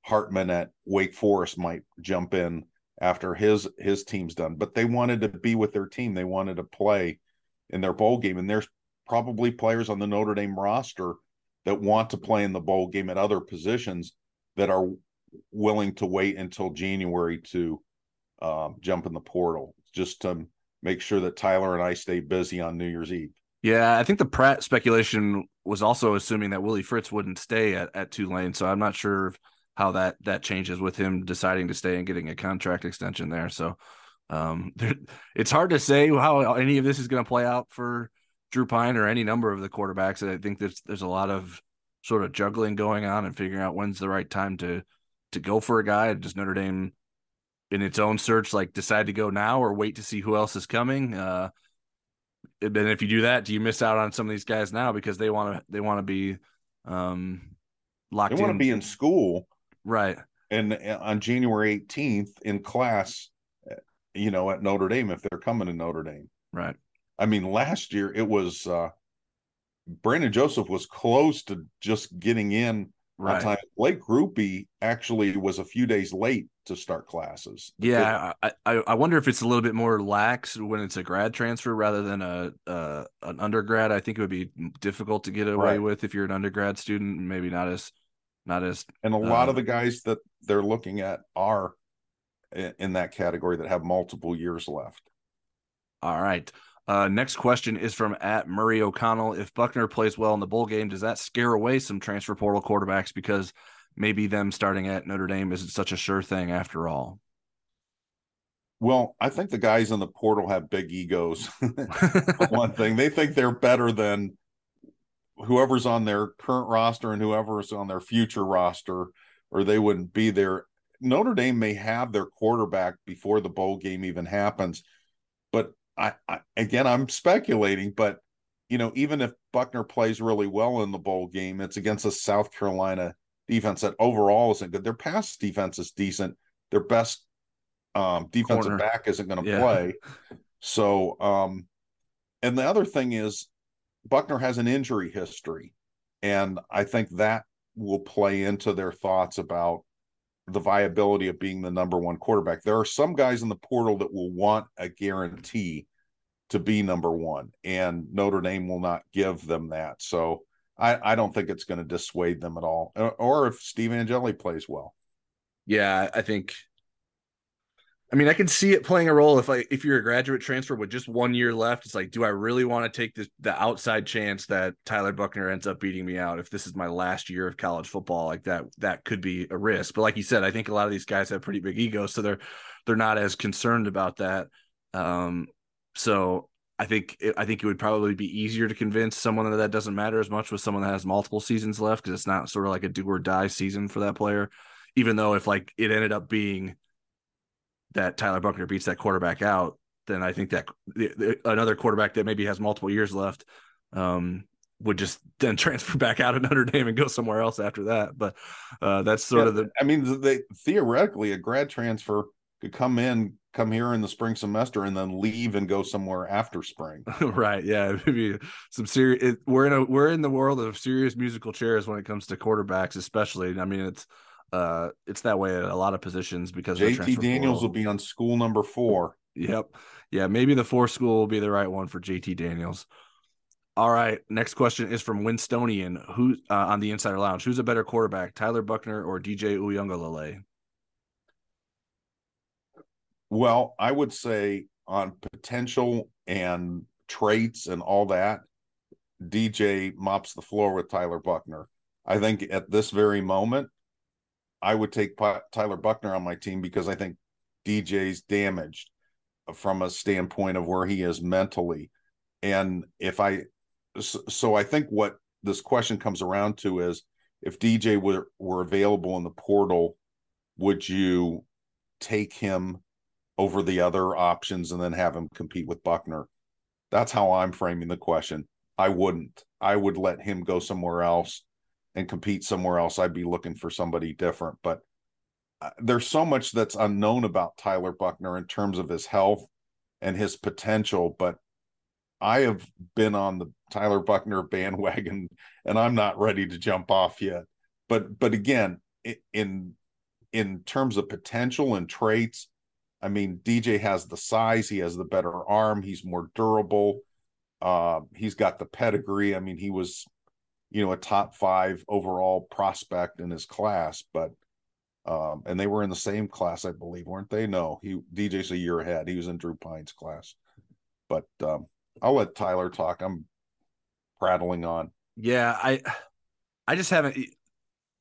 Hartman at Wake Forest might jump in after his his team's done. But they wanted to be with their team. They wanted to play in their bowl game. And there's probably players on the Notre Dame roster that want to play in the bowl game at other positions that are willing to wait until January to uh, jump in the portal just to make sure that Tyler and I stay busy on New Year's Eve. Yeah, I think the Pratt speculation was also assuming that Willie Fritz wouldn't stay at, at Tulane. So I'm not sure how that that changes with him deciding to stay and getting a contract extension there. So um, there, it's hard to say how any of this is going to play out for Drew Pyne or any number of the quarterbacks. I think there's there's a lot of sort of juggling going on and figuring out when's the right time to to go for a guy. Does Notre Dame in its own search like decide to go now or wait to see who else is coming? Uh, and if you do that, do you miss out on some of these guys now because they want to they want to be um locked they want to be in school Right. And uh, on January 18th in class, uh, you know, at Notre Dame, if they're coming to Notre Dame. Right. I mean, last year it was uh Brandon Joseph was close to just getting in right. time. Blake Grupe actually was a few days late to start classes. Yeah, I, I, I wonder if it's a little bit more lax when it's a grad transfer rather than a uh, an undergrad. I think it would be difficult to get away right. with if you're an undergrad student. Maybe not as not as and a lot of uh, the guys that they're looking at are in that category that have multiple years left. All right. Uh, next question is from at Murray O'Connell. If Buchner plays well in the bowl game, does that scare away some transfer portal quarterbacks because maybe them starting at Notre Dame isn't such a sure thing after all? Well, I think the guys in the portal have big egos. one thing, they think they're better than whoever's on their current roster and whoever's on their future roster, or they wouldn't be there. Notre Dame may have their quarterback before the bowl game even happens, but I, I again I'm speculating, but you know even if Buchner plays really well in the bowl game, it's against a South Carolina defense that overall isn't good. Their pass defense is decent. Their best um, defensive Corner. back isn't going to yeah. play. So, um, and the other thing is Buchner has an injury history, and I think that will play into their thoughts about the viability of being the number one quarterback. There are some guys in the portal that will want a guarantee to be number one, and Notre Dame will not give them that. So I, I don't think it's going to dissuade them at all. Or if Steve Angeli plays well. Yeah, I think I mean, I can see it playing a role if I if you're a graduate transfer with just one year left. It's like, do I really want to take this the outside chance that Tyler Buchner ends up beating me out if this is my last year of college football? Like that, that could be a risk. But like you said, I think a lot of these guys have pretty big egos, so they're they're not as concerned about that. Um, so I think I think it would probably be easier to convince someone that that doesn't matter as much with someone that has multiple seasons left because it's not sort of like a do or die season for that player. Even though if like it ended up being that Tyler Buchner beats that quarterback out, then I think that the, the, another quarterback that maybe has multiple years left um, would just then transfer back out of Notre Dame and go somewhere else after that. But uh, that's sort yeah, of the. I mean, they theoretically a grad transfer could come in, come here in the spring semester, and then leave and go somewhere after spring. right? Yeah, maybe some serious. we're in a we're in the world of serious musical chairs when it comes to quarterbacks, especially. I mean, it's uh, it's that way at a lot of positions because JT Daniels will be on school number four. Yep. Yeah, maybe the four school will be the right one for JT Daniels. All right. Next question is from Winstonian, who uh, on the Insider Lounge. Who's a better quarterback, Tyler Buchner or DJ Uiagalelei? Well, I would say on potential and traits and all that, DJ mops the floor with Tyler Buchner. I think at this very moment, I would take Tyler Buchner on my team because I think DJ's damaged from a standpoint of where he is mentally. And if I, so I think what this question comes around to is if DJ were, were available in the portal, would you take him over the other options and then have him compete with Buchner? That's how I'm framing the question. I wouldn't. I would let him go somewhere else and compete somewhere else, I'd be looking for somebody different. But uh, there's so much that's unknown about Tyler Buchner in terms of his health and his potential. But I have been on the Tyler Buchner bandwagon, and I'm not ready to jump off yet. But but again, in in terms of potential and traits, I mean, DJ has the size, he has the better arm, he's more durable. Uh, he's got the pedigree. I mean, he was you know, a top five overall prospect in his class, but um, and they were in the same class, I believe, weren't they? No, he DJ's a year ahead. He was in Drew Pyne's class. But um, I'll let Tyler talk. I'm prattling on. Yeah, I I just haven't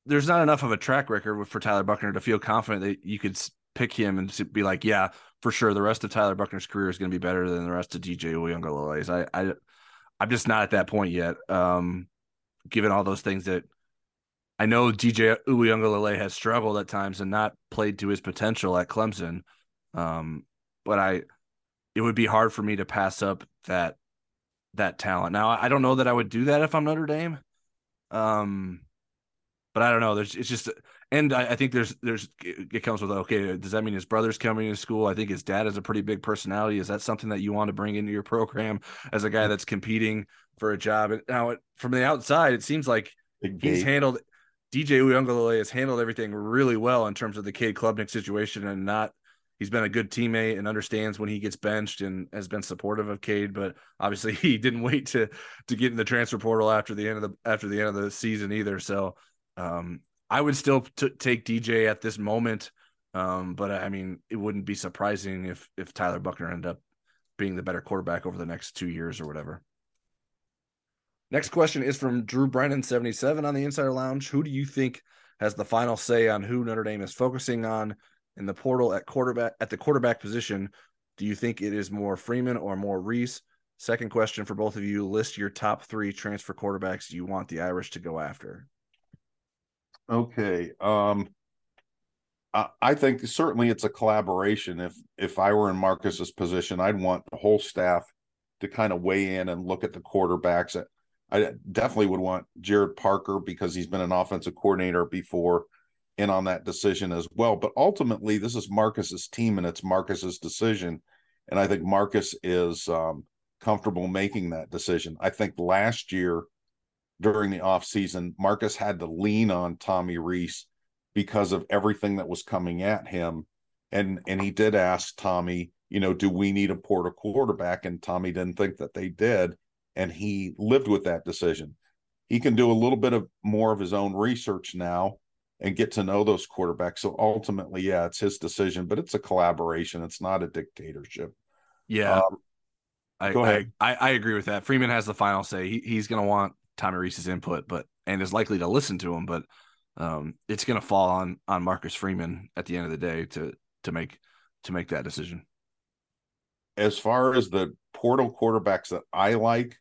there's not enough of a track record for Tyler Buchner to feel confident that you could pick him and be like, yeah, for sure, the rest of Tyler Buchner's career is going to be better than the rest of DJ Uiagalelei's. I, I, I'm just not at that point yet. Um, given all those things that I know DJ Uiagalelei has struggled at times and not played to his potential at Clemson. Um, but I, it would be hard for me to pass up that that talent. Now I don't know that I would do that if I'm Notre Dame. Um, but I don't know. There's it's just and I, I, think there's there's it comes with okay. Does that mean his brother's coming to school? I think his dad is a pretty big personality. Is that something that you want to bring into your program as a guy that's competing for a job? And now it, from the outside, it seems like he's handled DJ Uiagalelei has handled everything really well in terms of the Cade Klubnik situation and not he's been a good teammate and understands when he gets benched and has been supportive of Cade, but obviously he didn't wait to to get in the transfer portal after the end of the after the end of the season either. So um, I would still t- take DJ at this moment, um, but I mean, it wouldn't be surprising if if Tyler Buchner ended up being the better quarterback over the next two years or whatever. Next question is from Drew Brennan, 77 on the Insider Lounge. Who do you think has the final say on who Notre Dame is focusing on in the portal at quarterback at the quarterback position? Do you think it is more Freeman or more Rees? Second question for both of you: List your top three transfer quarterbacks you want the Irish to go after. Okay. Um, I, I think certainly it's a collaboration. If if I were in Marcus's position, I'd want the whole staff to kind of weigh in and look at the quarterbacks. I definitely would want Gerad Parker because he's been an offensive coordinator before in on that decision as well. But ultimately, this is Marcus's team and it's Marcus's decision. And I think Marcus is um, comfortable making that decision. I think last year during the offseason, Marcus had to lean on Tommy Rees because of everything that was coming at him. And and he did ask Tommy, you know, do we need a portal quarterback? And Tommy didn't think that they did. And he lived with that decision. He can do a little bit of more of his own research now and get to know those quarterbacks. So ultimately, yeah, it's his decision, but it's a collaboration. It's not a dictatorship. Yeah. Um, I, go ahead. I, I, I, agree with that. Freeman has the final say. He, he's going to want Tommy Rees's input, but and is likely to listen to him, but um, it's going to fall on on Marcus Freeman at the end of the day to to make to make that decision. As far as the portal quarterbacks that I like,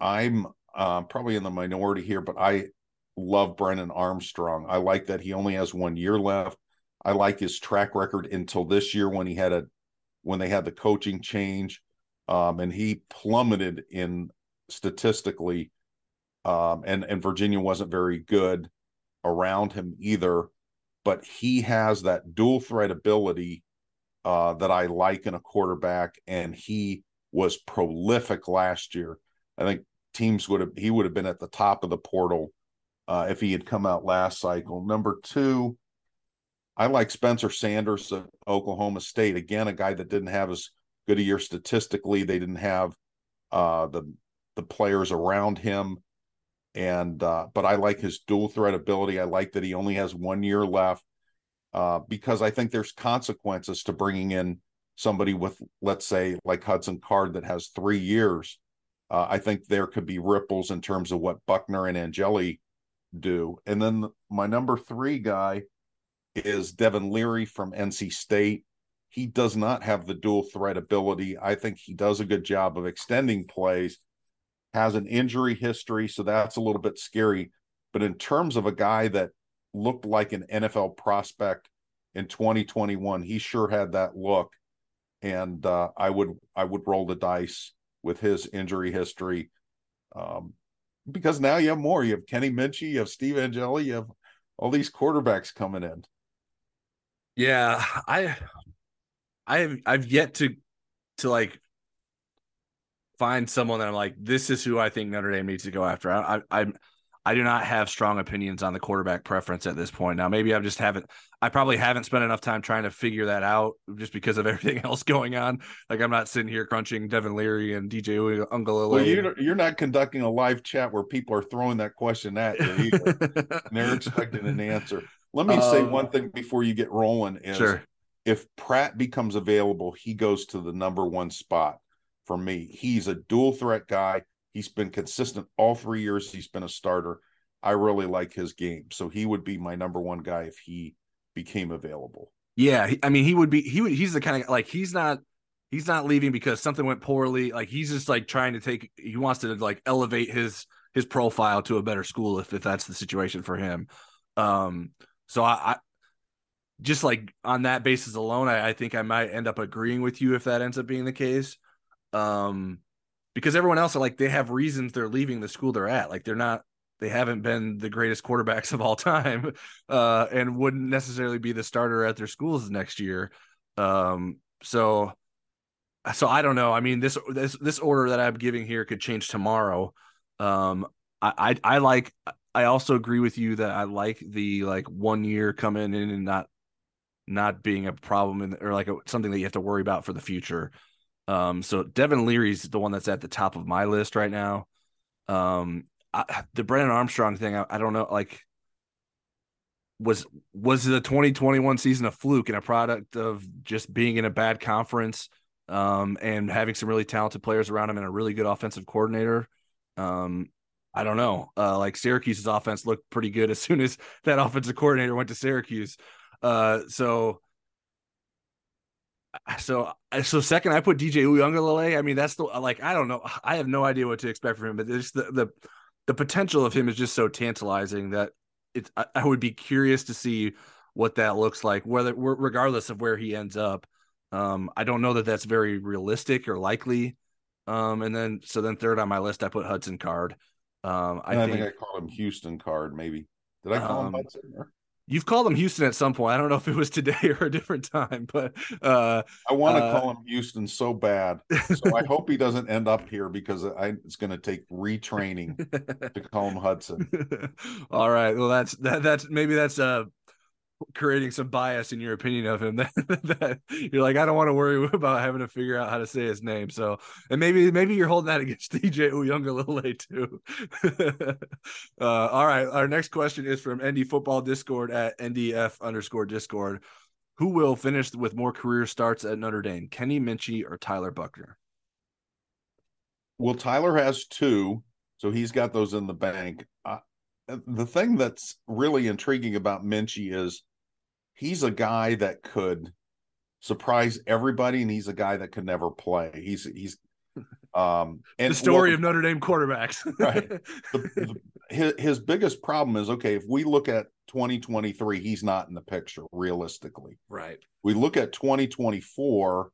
I'm uh, probably in the minority here, but I love Brennan Armstrong. I like that he only has one year left. I like his track record until this year when he had a when they had the coaching change, um, and he plummeted in statistically, um, and and Virginia wasn't very good around him either. But he has that dual threat ability uh, that I like in a quarterback, and he was prolific last year. I think teams would have he would have been at the top of the portal uh, if he had come out last cycle. Number two, I like Spencer Sanders of Oklahoma State. Again, a guy that didn't have as good a year statistically. They didn't have uh, the the players around him, and uh, but I like his dual threat ability. I like that he only has one year left uh, because I think there's consequences to bringing in somebody with, let's say, like Hudson Card that has three years. Uh, I think there could be ripples in terms of what Buchner and Angeli do. And then my number three guy is Devin Leary from NC State. He does not have the dual threat ability. I think he does a good job of extending plays, has an injury history, so that's a little bit scary. But in terms of a guy that looked like an NFL prospect in 2021. He sure had that look, and uh, I would I would roll the dice with his injury history, um, because now you have more. You have Kenny Minchey, you have Steve Angeli, you have all these quarterbacks coming in. Yeah, I I've I've yet to to like find someone that I'm like, this is who I think Notre Dame needs to go after. I, I I'm I do not have strong opinions on the quarterback preference at this point. Now, maybe I just haven't. I probably haven't spent enough time trying to figure that out just because of everything else going on. Like I'm not sitting here crunching Devin Leary and DJ Uiagalelei. Well, you're, you're not conducting a live chat where people are throwing that question at you either, and they're expecting an answer. Let me um, say one thing before you get rolling. Is sure. If Pratt becomes available, he goes to the number one spot for me. He's a dual threat guy. He's been consistent all three years. He's been a starter. I really like his game, so he would be my number one guy if he became available. Yeah, I mean, he would be. He would. He's the kind of like he's not. He's not leaving because something went poorly. Like he's just like trying to take. He wants to like elevate his his profile to a better school if if that's the situation for him. Um. So I, I just like on that basis alone, I, I think I might end up agreeing with you if that ends up being the case. Um because everyone else are like they have reasons they're leaving the school they're at. Like they're not they haven't been the greatest quarterbacks of all time uh, and wouldn't necessarily be the starter at their schools next year. Um, so so I don't know. I mean this this this order that I'm giving here could change tomorrow. Um, I, I I like I also agree with you that I like the like one year coming in and not not being a problem in, or like a, something that you have to worry about for the future. Um, so Devin Leary's the one that's at the top of my list right now. Um, I, the Brennan Armstrong thing, I, I, don't know, like was was the 2021 season a fluke and a product of just being in a bad conference um, and having some really talented players around him and a really good offensive coordinator. Um, I don't know. Uh, like Syracuse's offense looked pretty good as soon as that offensive coordinator went to Syracuse. Uh, so so so second I put DJ Uiagalelei. I mean that's the like I don't know I have no idea what to expect from him, but there's the the the potential of him is just so tantalizing that it's I, I would be curious to see what that looks like whether regardless of where he ends up. Um, I don't know that that's very realistic or likely. Um, and then so then third on my list I put Hudson Card. Um, I, I think, think, I called him Houston Card maybe. Did I call him um, Hudson? Or? You've called him Houston at some point. I don't know if it was today or a different time, but uh, I want to uh, call him Houston so bad. So I hope he doesn't end up here because I, it's going to take retraining to call him Hudson. All right. Well, that's that. That's maybe that's a creating some bias in your opinion of him that, that you're like, I don't want to worry about having to figure out how to say his name. So, and maybe maybe you're holding that against DJ Uiagalelei too. uh, all right, our next question is from ND Football Discord at NDF underscore Discord. Who will finish with more career starts at Notre Dame, Kenny Minchey or Tyler Buchner? Well, Tyler has two, so he's got those in the bank. Uh, the thing that's really intriguing about Minchey is he's a guy that could surprise everybody, and he's a guy that could never play. He's he's um and the story well, of Notre Dame quarterbacks. right. The, the, his, his biggest problem is okay, if we look at 2023, he's not in the picture realistically. Right. We look at 2024,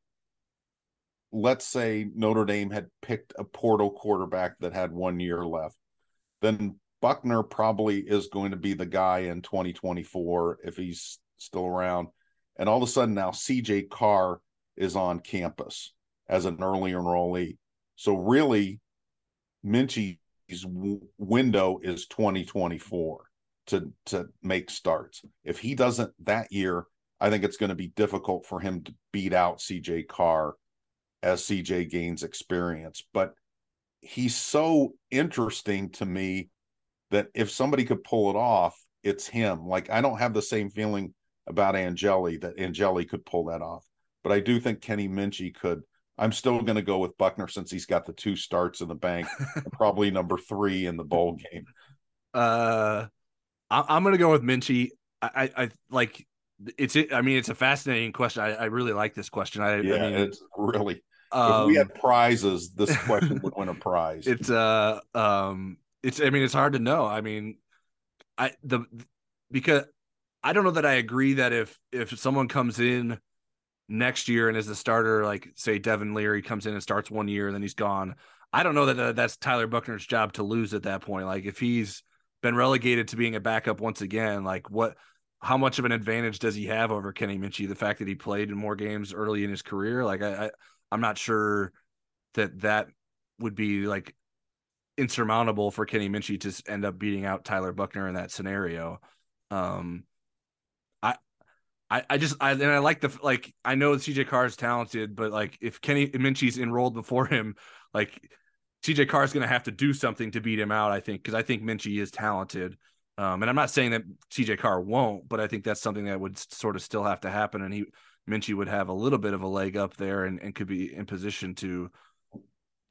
let's say Notre Dame had picked a portal quarterback that had one year left, then Buchner probably is going to be the guy in 2024 if he's still around. And all of a sudden now CJ Carr is on campus as an early enrollee. So really, Minchey's w- window is 2024 to to make starts. If he doesn't that year, I think it's going to be difficult for him to beat out CJ Carr as CJ gains experience. But he's so interesting to me that if somebody could pull it off, it's him. Like I don't have the same feeling about Angeli that Angeli could pull that off. But I do think Kenny Minchey could. I'm still going to go with Buchner since he's got the two starts in the bank, probably number three in the bowl game. Uh, I, am going to go with Minchey. I, I, I like it's. I mean, it's a fascinating question. I, I really like this question. I, yeah, I mean, it's really. Um, if we had um, prizes, this question would win a prize. It's uh um it's I mean it's hard to know. I mean, I the because I don't know that I agree that if if someone comes in next year and is a starter, like say Devin Leary comes in and starts one year and then he's gone. I don't know that uh, that's Tyler Buchner's job to lose at that point. Like if he's been relegated to being a backup once again, like what how much of an advantage does he have over Kenny Minchey? The fact that he played in more games early in his career, like I, I I'm not sure that that would be like insurmountable for Kenny Minchey to end up beating out Tyler Buchner in that scenario. Um, I, I just I and I like the like I know CJ Carr is talented, but like if Kenny Minchey's enrolled before him, like CJ Carr is going to have to do something to beat him out. I think because I think Minchey is talented. Um, and I'm not saying that CJ Carr won't, but I think that's something that would sort of still have to happen. And he Minchey would have a little bit of a leg up there and, and could be in position to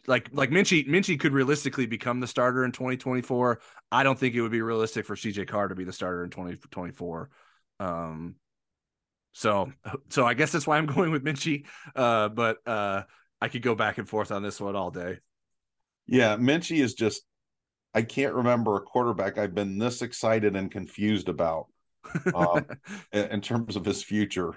like like Minchey Minchey could realistically become the starter in 2024. I don't think it would be realistic for CJ Carr to be the starter in 2024. Um so so I guess that's why I'm going with Minchey. Uh but uh I could go back and forth on this one all day. Yeah, Minchey is just I can't remember a quarterback I've been this excited and confused about um, in, in terms of his future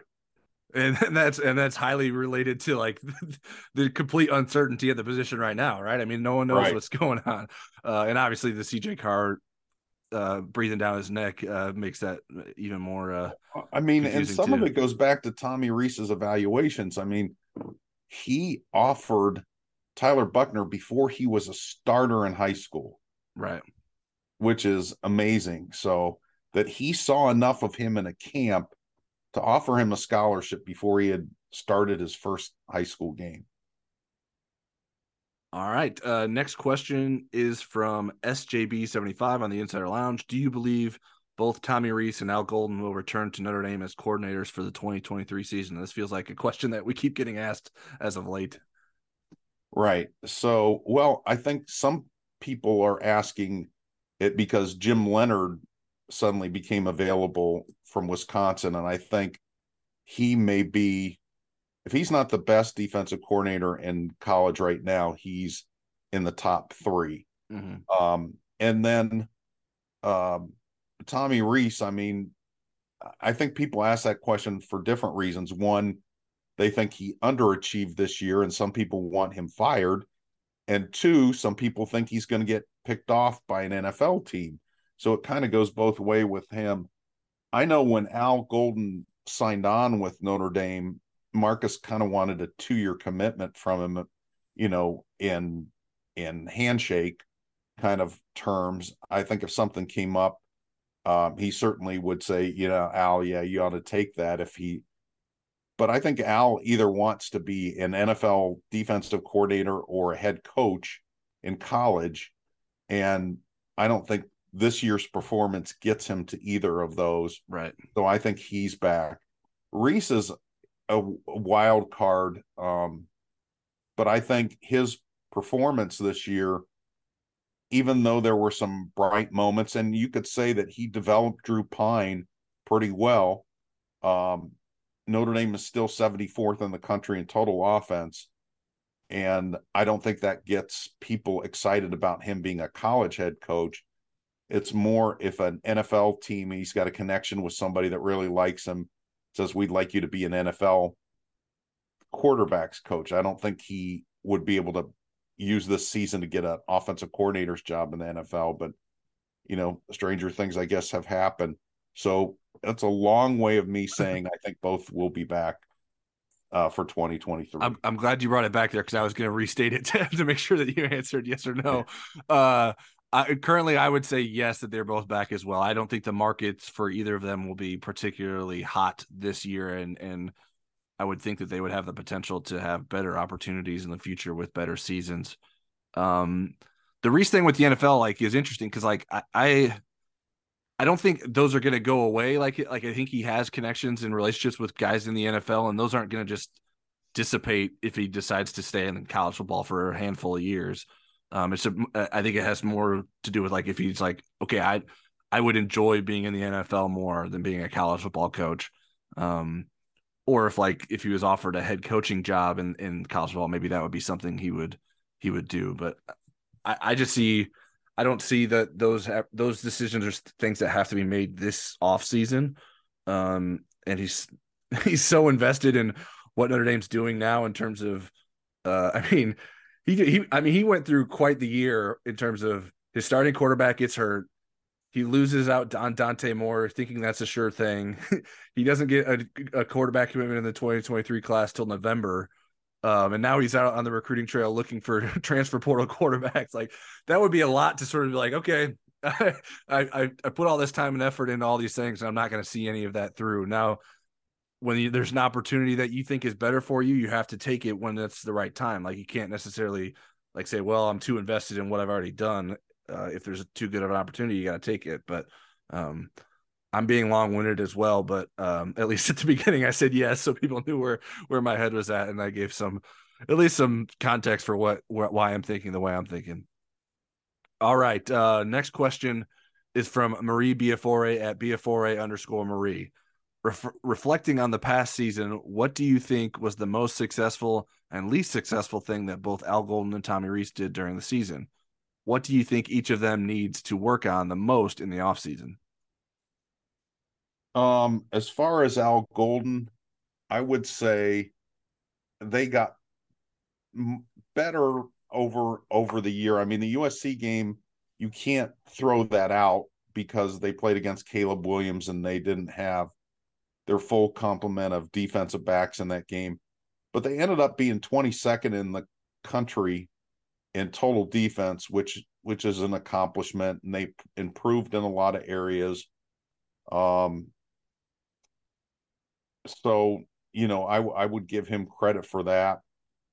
and, and that's and that's highly related to like the complete uncertainty of the position right now, right? I mean, no one knows right. what's going on, uh, and obviously the CJ Carr uh, breathing down his neck uh, makes that even more. Uh, I mean, and some too. of it goes back to Tommy Rees's evaluations. I mean, he offered Tyler Buchner before he was a starter in high school, right? Which is amazing. So that he saw enough of him in a camp to offer him a scholarship before he had started his first high school game. All right. Uh, next question is from SJB75 on the Insider Lounge. Do you believe both Tommy Rees and Al Golden will return to Notre Dame as coordinators for the 2023 season? This feels like a question that we keep getting asked as of late. Right. So, well, I think some people are asking it because Jim Leonhard suddenly became available from Wisconsin. And I think he may be, if he's not the best defensive coordinator in college right now, he's in the top 3 mm-hmm. Um, and then um, Tommy Rees, I mean, I think people ask that question for different reasons. One, they think he underachieved this year, and some people want him fired. And two, some people think he's going to get picked off by an NFL team. So it kind of goes both way with him. I know when Al Golden signed on with Notre Dame, Marcus kind of wanted a two-year commitment from him, you know, in in handshake kind of terms. I think if something came up um, he certainly would say, you know, Al, yeah, you ought to take that if he. But I think Al either wants to be an NFL defensive coordinator or a head coach in college, and I don't think this year's performance gets him to either of those. Right. So I think he's back. Rees is a, a wild card, um, but I think his performance this year even though there were some bright moments, and you could say that he developed Drew Pyne pretty well. Um, Notre Dame is still 74th in the country in total offense. And I don't think that gets people excited about him being a college head coach. It's more if an NFL team, he's got a connection with somebody that really likes him, says, We'd like you to be an NFL quarterbacks coach. I don't think he would be able to use this season to get an offensive coordinator's job in the NFL, but you know, stranger things I guess have happened. So that's a long way of me saying I think both will be back uh, for 2023. I'm, I'm glad you brought it back there because I was going to restate it to, to make sure that you answered yes or no. Uh, I, currently, I would say yes that they're both back as well. I don't think the markets for either of them will be particularly hot this year, and and I would think that they would have the potential to have better opportunities in the future with better seasons. Um, the Rees thing with the NFL like is interesting because like I, I, I don't think those are going to go away. Like like I think he has connections and relationships with guys in the NFL, and those aren't going to just dissipate if he decides to stay in college football for a handful of years. Um, it's a, I think it has more to do with like if he's like, okay, I I would enjoy being in the NFL more than being a college football coach. Um, or if like if he was offered a head coaching job in in college football, maybe that would be something he would he would do. But I, I just see I don't see that those those decisions are things that have to be made this off season. Um, and he's he's so invested in what Notre Dame's doing now in terms of, uh, I mean, he he I mean he went through quite the year in terms of his starting quarterback gets hurt, he loses out on Dante Moore, thinking that's a sure thing. he doesn't get a, a, quarterback commitment in the 2023 class till November. Um, and now he's out on the recruiting trail looking for transfer portal quarterbacks. Like that would be a lot to sort of be like, okay, I, I, I put all this time and effort into all these things, and I'm not going to see any of that through. Now, when you, there's an opportunity that you think is better for you, you have to take it when that's the right time. Like you can't necessarily like say, well, I'm too invested in what I've already done uh, if there's too good of an opportunity, you got to take it. But um, I'm being long winded as well. But um, at least at the beginning, I said yes, so people knew where where my head was at, and I gave some at least some context for what, why I'm thinking the way I'm thinking. All right, uh, next question is from Marie Biafore at Biafore underscore Marie. Ref- reflecting on the past season, what do you think was the most successful and least successful thing that both Al Golden and Tommy Rees did during the season? what do you think each of them needs to work on the most in the offseason? Um, as far as Al Golden, I would say they got better over over the year. I mean, the USC game, you can't throw that out because they played against Caleb Williams and they didn't have their full complement of defensive backs in that game. But they ended up being 22nd in the country in total defense, which which is an accomplishment, and they improved in a lot of areas. Um, so you know, I I would give him credit for that.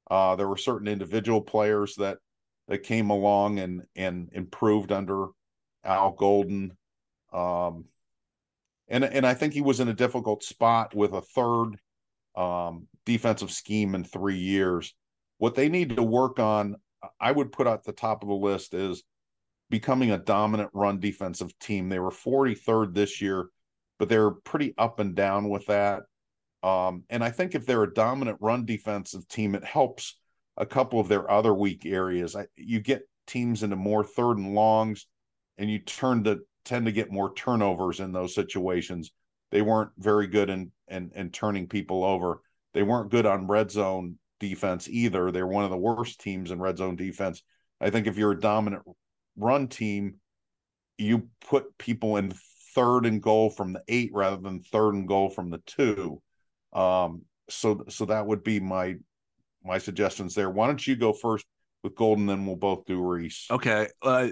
Uh, there were certain individual players that that came along and and improved under Al Golden. Um, and and I think he was in a difficult spot with a third um, defensive scheme in three years. What they need to work on I would put at the top of the list is becoming a dominant run defensive team. They were 43rd this year, but they're pretty up and down with that. Um, and I think if they're a dominant run defensive team, it helps a couple of their other weak areas. I, you get teams into more third and longs, and you turn to tend to get more turnovers in those situations. They weren't very good in in, in turning people over. They weren't good on red zone defense either. They're one of the worst teams in red zone defense. I think if you're a dominant run team, you put people in third and goal from the eight rather than third and goal from the two. Um, so so that would be my my suggestions there. Why don't you go first with Golden, then we'll both do Rees. Okay. Uh,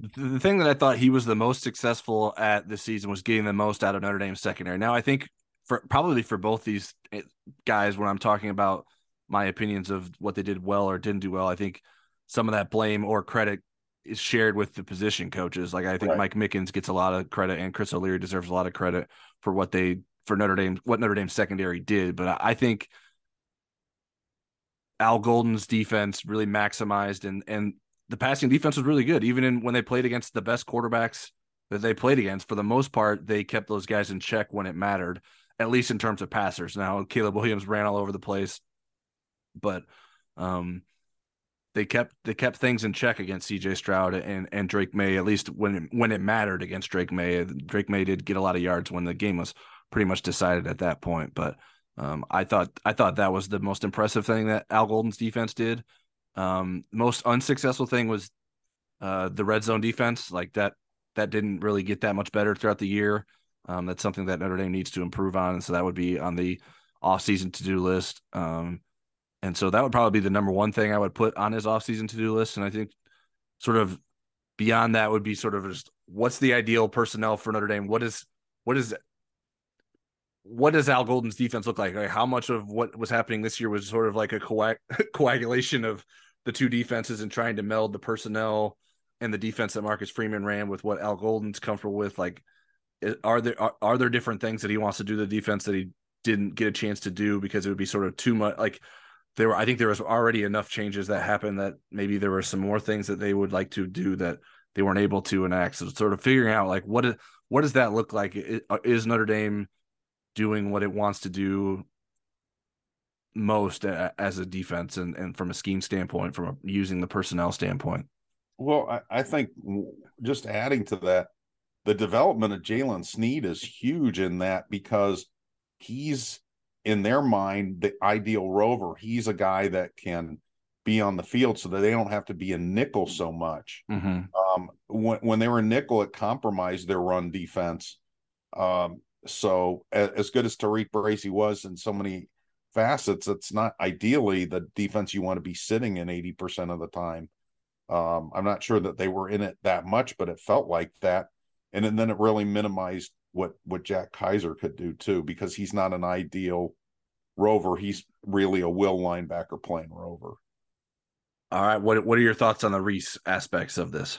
the thing that I thought he was the most successful at this season was getting the most out of Notre Dame's secondary. Now, I think for probably for both these eh, guys, when I'm talking about my opinions of what they did well or didn't do well, I think some of that blame or credit is shared with the position coaches. Like I think right. Mike Mickens gets a lot of credit, and Chris O'Leary deserves a lot of credit for what they for Notre Dame what Notre Dame secondary did. But I think Al Golden's defense really maximized and and the passing defense was really good. Even in when they played against the best quarterbacks that they played against, for the most part, they kept those guys in check when it mattered, at least in terms of passers. Now Caleb Williams ran all over the place, but um, they kept they kept things in check against CJ Stroud and and Drake Maye. at least when it, when it mattered against Drake Maye, Drake Maye did get a lot of yards when the game was pretty much decided at that point, but um, I thought I thought that was the most impressive thing that Al Golden's defense did. Um, most unsuccessful thing was uh, the red zone defense. Like that that didn't really get that much better throughout the year. Um, that's something that Notre Dame needs to improve on, and so that would be on the off-season to-do list. Um, and so that would probably be the number one thing I would put on his off-season to-do list. And I think sort of beyond that would be sort of just what's the ideal personnel for Notre Dame? What is what is what does Al Golden's defense look like? like? How much of what was happening this year was sort of like a coag- coagulation of the two defenses and trying to meld the personnel and the defense that Marcus Freeman ran with what Al Golden's comfortable with? Like, are there are, are there different things that he wants to do the defense that he didn't get a chance to do because it would be sort of too much? Like, there were I think there was already enough changes that happened that maybe there were some more things that they would like to do that they weren't able to enact. So, sort of figuring out like what what does that look like? Is Notre Dame doing what it wants to do most as a defense and, and from a scheme standpoint, from a, using the personnel standpoint? Well, I, I think just adding to that, the development of Jaylen Sneed is huge in that because he's in their mind the ideal rover. He's a guy that can be on the field so that they don't have to be a nickel so much. Mm-hmm. Um, when when they were nickel, it compromised their run defense. Um, so as good as TaRiq Bracy was in so many facets, it's not ideally the defense you want to be sitting in 80% of the time. Um, I'm not sure that they were in it that much, but it felt like that. And, and then it really minimized what what Jack Kaiser could do too, because he's not an ideal rover. He's really a will linebacker playing rover. All right. What what are your thoughts on the Rees aspects of this?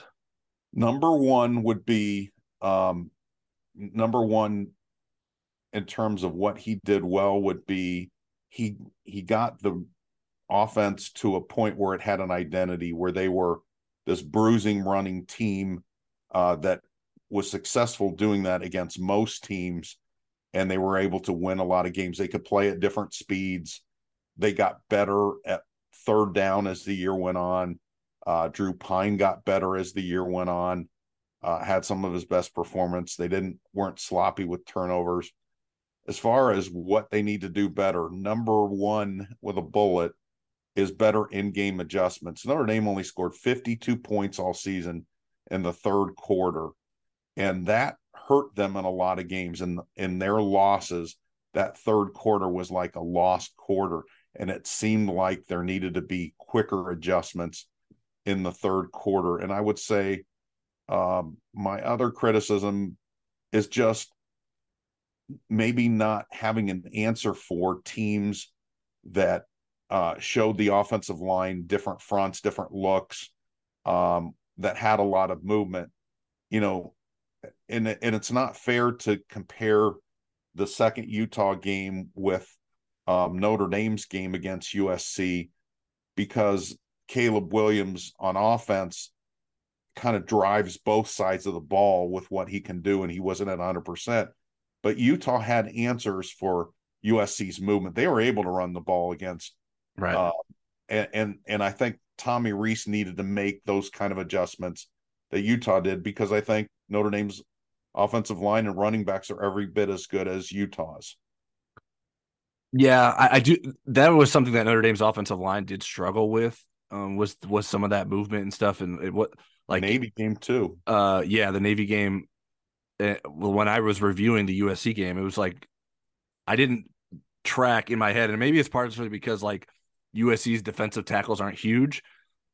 Number one would be um, number one in terms of what he did well would be he he got the offense to a point where it had an identity where they were this bruising running team uh, that was successful doing that against most teams and they were able to win a lot of games. They could play at different speeds. They got better at third down as the year went on. Uh, Drew Pyne got better as the year went on uh, had some of his best performance. They didn't weren't sloppy with turnovers as far as what they need to do better, number one with a bullet is better in game adjustments. Notre Dame only scored 52 points all season in the third quarter, and that hurt them in a lot of games. And in their losses, that third quarter was like a lost quarter, and it seemed like there needed to be quicker adjustments in the third quarter. And I would say um, my other criticism is just maybe not having an answer for teams that uh, showed the offensive line different fronts, different looks, um, that had a lot of movement. You know, and and it's not fair to compare the second Utah game with um, Notre Dame's game against USC because Caleb Williams on offense kind of drives both sides of the ball with what he can do, and he wasn't at 100% but Utah had answers for USC's movement. They were able to run the ball against right, uh, and, and and I think Tommy Rees needed to make those kind of adjustments that Utah did because I think Notre Dame's offensive line and running backs are every bit as good as Utah's. Yeah, I, I do. That was something that Notre Dame's offensive line did struggle with. Um, was was some of that movement and stuff, and it, what like Navy game too. Uh, yeah, the Navy game when I was reviewing the USC game, it was like I didn't track in my head, and maybe it's partially because like USC's defensive tackles aren't huge,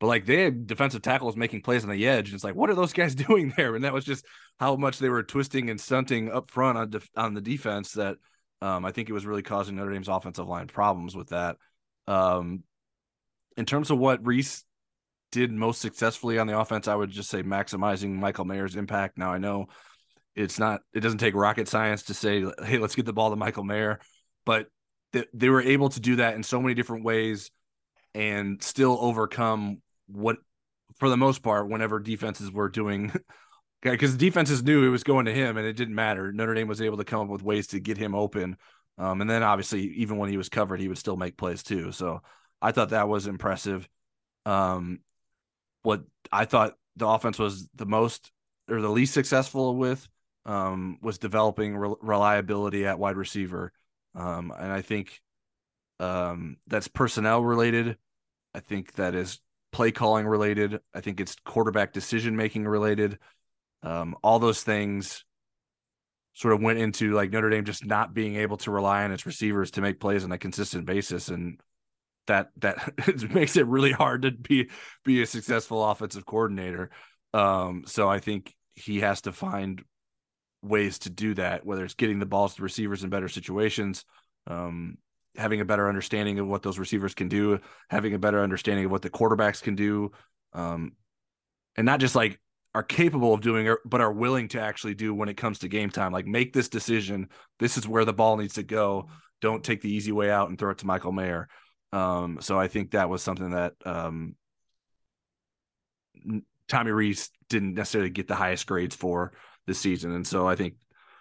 but like they had defensive tackles making plays on the edge. And it's like, what are those guys doing there? And that was just how much they were twisting and stunting up front on def- on the defense that um, I think it was really causing Notre Dame's offensive line problems with that. Um, in terms of what Rees did most successfully on the offense, I would just say maximizing Michael Mayer's impact. Now I know it's not it doesn't take rocket science to say, hey, let's get the ball to Michael Mayer, but th- they were able to do that in so many different ways and still overcome what for the most part whenever defenses were doing because defenses knew it was going to him and it didn't matter. Notre Dame was able to come up with ways to get him open. Um, and then obviously, even when he was covered, he would still make plays too. So I thought that was impressive. Um, what I thought the offense was the most or the least successful with um, was developing re- reliability at wide receiver. Um, and I think um, that's personnel related. I think that is play calling related. I think it's quarterback decision making related. Um, all those things sort of went into like Notre Dame just not being able to rely on its receivers to make plays on a consistent basis, and that that makes it really hard to be be a successful offensive coordinator. Um, so I think he has to find ways to do that, whether it's getting the balls to receivers in better situations, um, having a better understanding of what those receivers can do, having a better understanding of what the quarterbacks can do, um, and not just like are capable of doing it, but are willing to actually do when it comes to game time. Like make this decision. This is where the ball needs to go. Don't take the easy way out and throw it to Michael Mayer. Um, so I think that was something that um, Tommy Rees didn't necessarily get the highest grades for this season. And so I think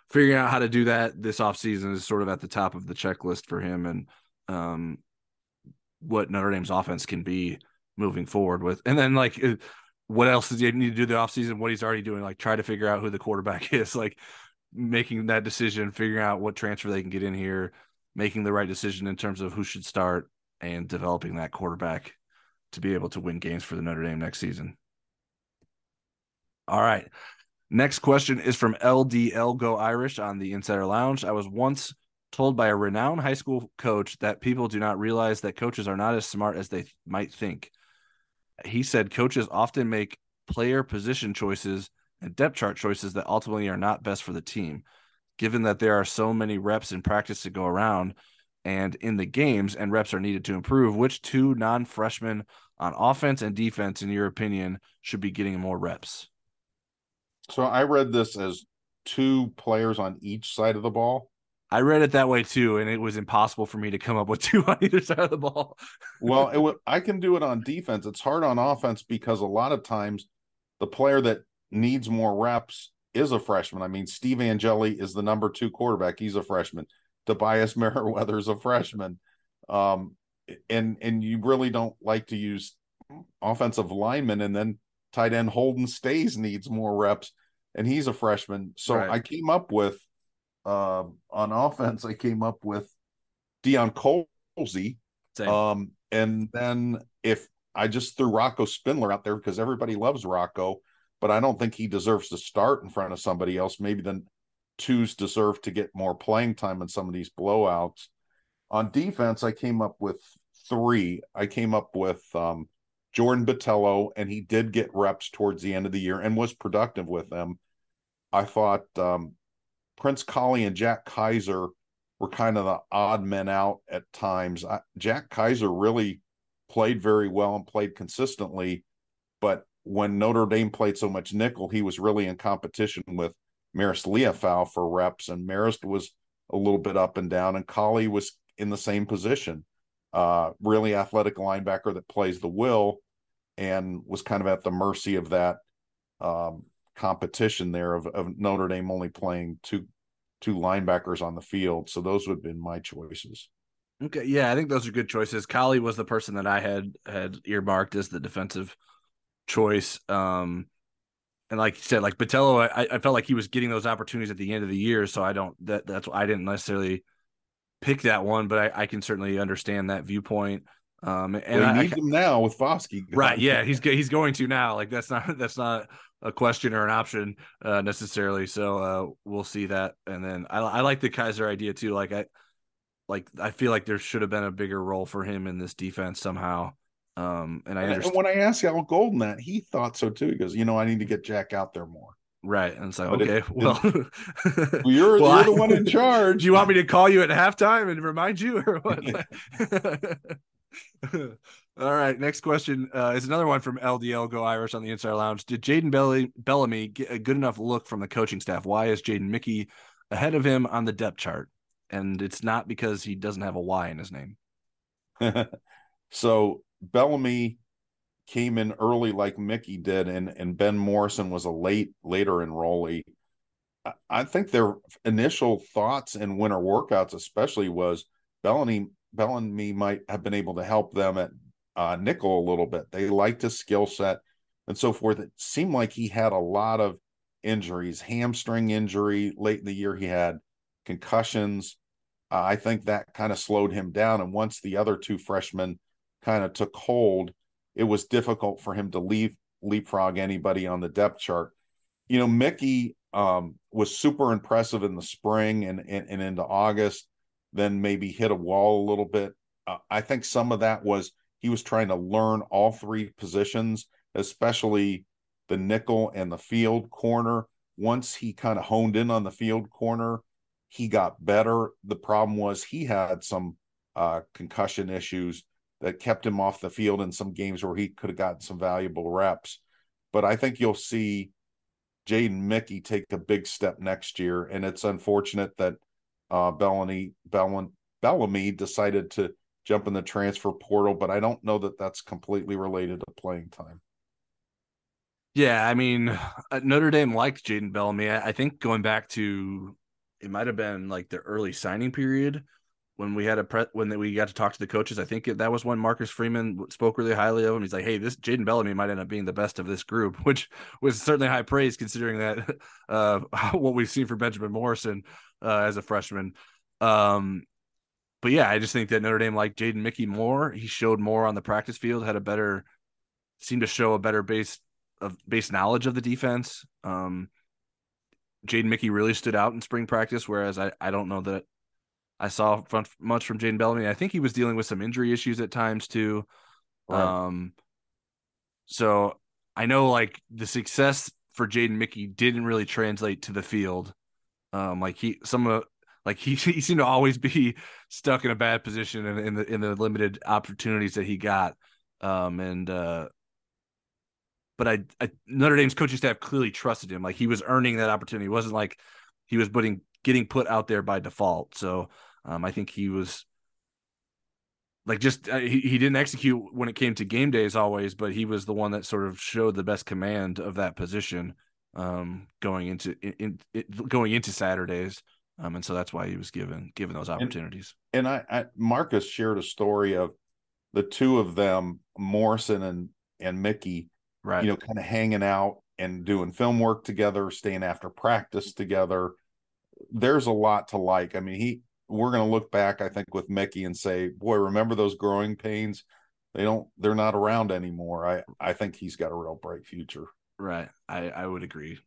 figuring out how to do that this offseason is sort of at the top of the checklist for him and um, what Notre Dame's offense can be moving forward with. And then like what else does he need to do the offseason? What he's already doing, like try to figure out who the quarterback is, like making that decision, figuring out what transfer they can get in here, making the right decision in terms of who should start and developing that quarterback to be able to win games for the Notre Dame next season. All right. Next question is from LDL Go Irish on the Insider Lounge. I was once told by a renowned high school coach that people do not realize that coaches are not as smart as they might think he said coaches often make player position choices and depth chart choices that ultimately are not best for the team. Given that there are so many reps in practice to go around and in the games, and reps are needed to improve, which two non freshmen on offense and defense, in your opinion, should be getting more reps? So I read this as two players on each side of the ball. I read it that way too, and it was impossible for me to come up with two on either side of the ball. well, it w- I can do it on defense. It's hard on offense because a lot of times the player that needs more reps is a freshman. I mean, Steve Angeli is the number two quarterback. He's a freshman. Tobias Merriweather is a freshman. Um, and and you really don't like to use offensive linemen, and then tight end Holden Staes needs more reps, and he's a freshman. So right. I came up with uh, on offense, I came up with Deion Colzie. Um, and then if I just threw Rocco Spindler out there because everybody loves Rocco, but I don't think he deserves to start in front of somebody else. Maybe then twos deserve to get more playing time in some of these blowouts. On defense, I came up with three. I came up with um, Jordan Botelho, and he did get reps towards the end of the year and was productive with them. I thought um, Prince Kollie and Jack Kaiser were kind of the odd men out at times. I, Jack Kaiser really played very well and played consistently, but when Notre Dame played so much nickel, he was really in competition with Marist Liufau for reps, and Marist was a little bit up and down, and Kollie was in the same position. Uh, really athletic linebacker that plays the will and was kind of at the mercy of that um, competition there of, of Notre Dame only playing two two linebackers on the field. So those would have been my choices. Okay, yeah, I think those are good choices. Kollie was the person that I had had earmarked as the defensive choice. Um, and like you said, like Botelho, I, I felt like he was getting those opportunities at the end of the year. So I don't that that's why I didn't necessarily pick that one, but I, I can certainly understand that viewpoint. Um, and well, he I, needs I, him now with Foskey. Right? Yeah, he's he's going to now. Like that's not that's not a question or an option uh, necessarily. So uh, we'll see that. And then I, I like the Kaiser idea too. Like I like I feel like there should have been a bigger role for him in this defense somehow. Um, and I And, understand, when I asked Al Golden that, he thought so too. He goes, you know, I need to get Jack out there more. right? And so, But it- okay, well, you're Well, you're the one in charge. Do you want me to call you at halftime and remind you, or what? All right. Next question uh, is another one from LDL Go Irish on the Inside Lounge. Did Jaden Bellamy get a good enough look from the coaching staff? Why is Jaden Mickey ahead of him on the depth chart? And it's not because he doesn't have a Y in his name. so Bellamy came in early like Mickey did, and and Ben Morrison was a late later enrollee. I, I think their initial thoughts in winter workouts, especially, was Bellamy Bellamy might have been able to help them at uh, nickel a little bit. They liked his skill set and so forth. It seemed like he had a lot of injuries, hamstring injury late in the year. He had concussions. Uh, I think that kind of slowed him down. And once the other two freshmen kind of took hold, it was difficult for him to leave leapfrog anybody on the depth chart. You know, Mickey um, was super impressive in the spring and, and, and into August, then maybe hit a wall a little bit. Uh, I think some of that was he was trying to learn all three positions, especially the nickel and the field corner. Once he kind of honed in on the field corner, he got better. The problem was he had some uh, concussion issues that kept him off the field in some games where he could have gotten some valuable reps. But I think you'll see Jaden Mickey take a big step next year, and it's unfortunate that uh, Bellamy Bellamy Bellamy decided to jump in the transfer portal, but I don't know that that's completely related to playing time. Yeah, I mean, uh, Notre Dame liked Jaden Bellamy. I, I think going back to it might have been like the early signing period when we had a pre when we got to talk to the coaches. I think that was when Marcus Freeman spoke really highly of him. He's like, "Hey, this Jaden Bellamy might end up being the best of this group," which was certainly high praise considering that uh, what we've seen for Benjamin Morrison uh, as a freshman. Um, but yeah, I just think that Notre Dame liked Jaden Mickey more. He showed more on the practice field, had a better, seemed to show a better base of base knowledge of the defense. Um, Jaden Mickey really stood out in spring practice, whereas I, I don't know that I saw from, much from Jaden Bellamy. I think he was dealing with some injury issues at times too. Right. Um, so I know like the success for Jaden Mickey didn't really translate to the field. Um, like he some of like he he seemed to always be stuck in a bad position in, in the in the limited opportunities that he got. Um, and uh, but I, I Notre Dame's coaching staff clearly trusted him. Like he was earning that opportunity. It wasn't like he was putting getting put out there by default. So um, I think he was like just uh, he, he didn't execute when it came to game days always, but he was the one that sort of showed the best command of that position um, going into in, in, going into Saturdays. Um, and so that's why he was given given those opportunities. And, and I, I Marcus shared a story of the two of them, Morrison and and Mickey, right? You know, kind of hanging out and doing film work together, staying after practice together. There's a lot to like. I mean, he we're going to look back, I think, with Mickey and say, boy, remember those growing pains? They don't, they're not around anymore. I, I think he's got a real bright future. Right. I, I would agree.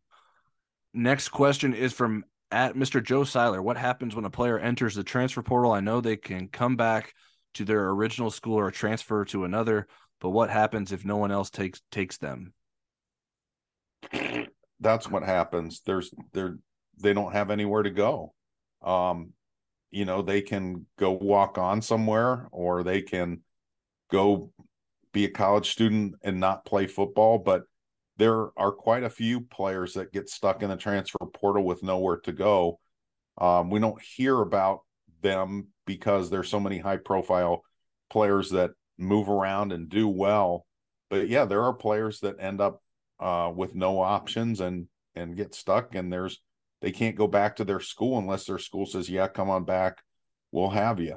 Next question is from at Mr. Joe Seiler. What happens when a player enters the transfer portal? I know they can come back to their original school or transfer to another, but what happens if no one else takes takes them? That's what happens. There's they're they don't have anywhere to go. Um, you know they can go walk on somewhere or they can go be a college student and not play football but there are quite a few players that get stuck in the transfer portal with nowhere to go um, we don't hear about them because there's so many high profile players that move around and do well but yeah there are players that end up uh, with no options and and get stuck and there's they can't go back to their school unless their school says, "Yeah, come on back, we'll have you."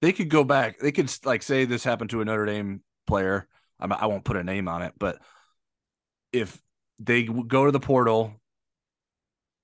They could go back. They could like say this happened to a Notre Dame player. I'm, I won't put a name on it, but if they go to the portal,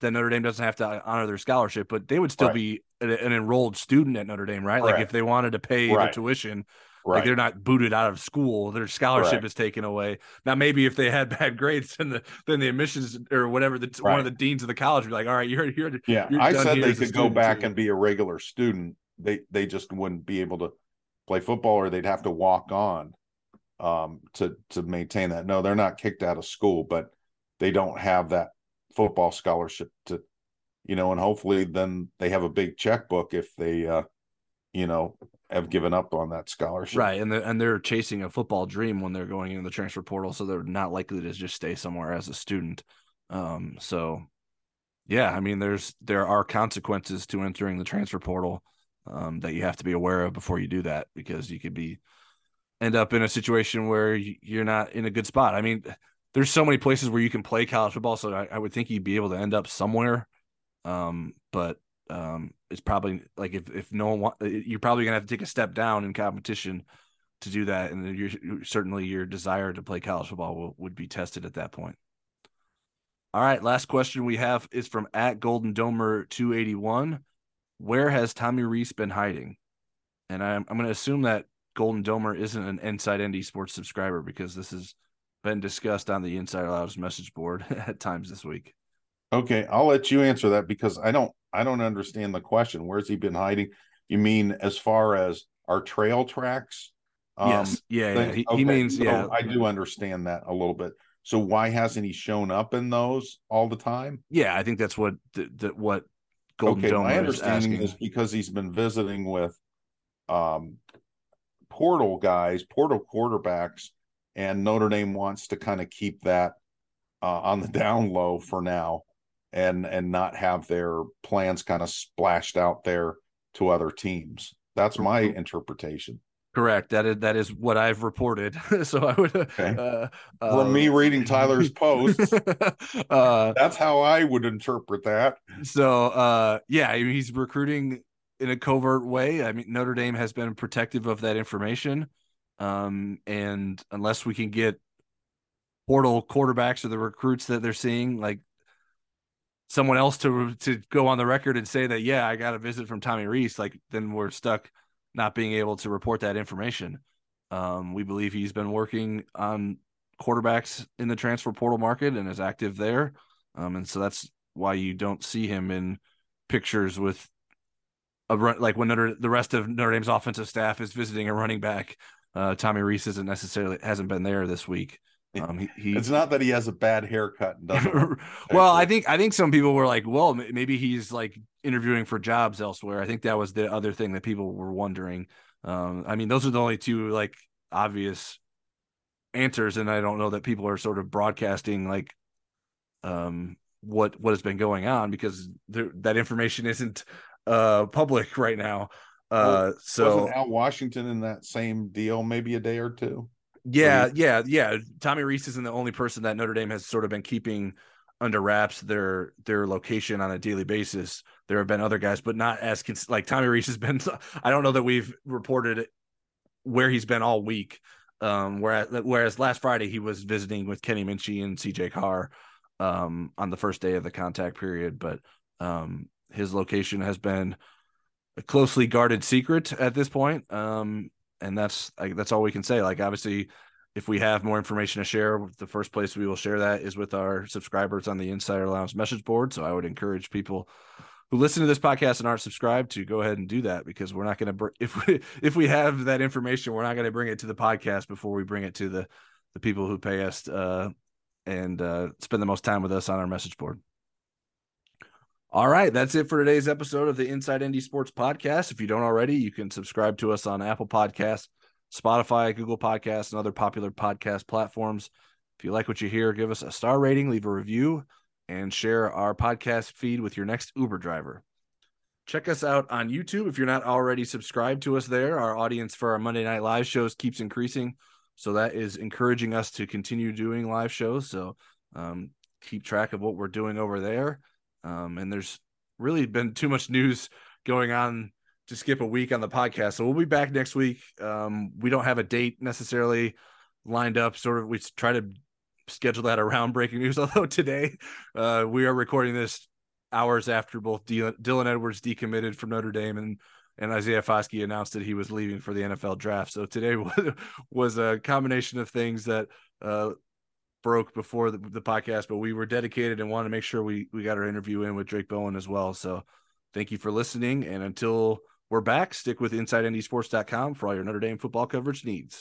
then Notre Dame doesn't have to uh, honor their scholarship, but they would still Right. be an, an enrolled student at Notre Dame, right? Like if they wanted to pay Right. the tuition, Right. Like they're not booted out of school; their scholarship Correct. is taken away. Now, maybe if they had bad grades, then the then the admissions or whatever the one of the deans of the college would be like, "All right, you're you're yeah, you're I said they could go back too. and be a regular student. They they just wouldn't be able to play football or they'd have to walk on um, to to maintain that. No, they're not kicked out of school, but they don't have that football scholarship to, you know, and hopefully then they have a big checkbook if they, uh, you know, have given up on that scholarship. Right, and they're, and they're chasing a football dream when they're going into the transfer portal, so they're not likely to just stay somewhere as a student. Um, so yeah, I mean, there's there are consequences to entering the transfer portal um, that you have to be aware of before you do that because you could be end up in a situation where you're not in a good spot. I mean, there's so many places where you can play college football, so I, I would think you'd be able to end up somewhere. Um, but um, it's probably like if if no one want, you're probably gonna have to take a step down in competition to do that, and you're, certainly your desire to play college football will, would be tested at that point. All right, last question we have is from at Golden Domer 281. Where has Tommy Rees been hiding? And I'm I'm to assume that Golden Domer isn't an Inside ND Sports subscriber because this has been discussed on the Insider Labs message board at times this week. Okay, I'll let you answer that because I don't I don't understand the question. Where's he been hiding? You mean as far as our trail tracks? Um, yes. Yeah. yeah. He, okay. he, means so yeah. I do understand that a little bit. So why hasn't he shown up in those all the time? Yeah, I think that's what what Golden okay, Dome my understanding is, is because he's been visiting with um portal guys, portal quarterbacks, and Notre Dame wants to kind of keep that uh, on the down low for now and and not have their plans kind of splashed out there to other teams. That's my interpretation. Correct. That is that is what I've reported. so I would okay. uh, from uh, me reading Tyler's posts. uh, that's how I would interpret that. So uh, yeah, he's recruiting in a covert way. I mean, Notre Dame has been protective of that information, um, and unless we can get portal quarterbacks or the recruits that they're seeing, like someone else to to go on the record and say that yeah, I got a visit from Tommy Rees, like then we're stuck not being able to report that information. Um, we believe he's been working on quarterbacks in the transfer portal market and is active there. Um, and so that's why you don't see him in pictures with a run like when Notre, the rest of Notre Dame's offensive staff is visiting a running back. Uh, Tommy Rees isn't necessarily hasn't been there this week. Um, he, he, it's not that he has a bad haircut. And doesn't well, I think I think some people were like, well, maybe he's like interviewing for jobs elsewhere. I think that was the other thing that people were wondering. Um, I mean, those are the only two like obvious answers, and I don't know that people are sort of broadcasting like um, what what has been going on because there, that information isn't uh, public right now. Uh, well, so wasn't Al Washington in that same deal maybe a day or two? Yeah, yeah, yeah. Tommy Rees isn't the only person that Notre Dame has sort of been keeping under wraps their their location on a daily basis. There have been other guys, but not as cons- like Tommy Rees has been. I don't know that we've reported where he's been all week. Um, whereas whereas last Friday he was visiting with Kenny Minchey and CJ Carr um, on the first day of the contact period, but um, his location has been a closely guarded secret at this point. Um, and that's like, that's all we can say. Like obviously, if we have more information to share, the first place we will share that is with our subscribers on the Insider Lounge message board. So I would encourage people who listen to this podcast and aren't subscribed to go ahead and do that because we're not going to br- if we if we have that information, we're not going to bring it to the podcast before we bring it to the the people who pay us uh, and uh, spend the most time with us on our message board. All right, that's it for today's episode of the Inside ND Sports Podcast. If you don't already, you can subscribe to us on Apple Podcasts, Spotify, Google Podcasts, and other popular podcast platforms. If you like what you hear, give us a star rating, leave a review, and share our podcast feed with your next Uber driver. Check us out on YouTube if you're not already subscribed to us there. Our audience for our Monday Night Live shows keeps increasing. So that is encouraging us to continue doing live shows. So um, keep track of what we're doing over there. Um, and there's really been too much news going on to skip a week on the podcast. So we'll be back next week. Um, we don't have a date necessarily lined up. Sort of, we try to schedule that around breaking news. Although today uh, we are recording this hours after both Dylan Edwards decommitted from Notre Dame and and Isaiah Foskey announced that he was leaving for the NFL draft. So today was a combination of things that uh, broke before the, the, podcast, but we were dedicated and wanted to make sure we we got our interview in with Drayk Bowen as well. So thank you for listening, and until We're back. Stick with InsideNDSports.com for all your Notre Dame football coverage needs.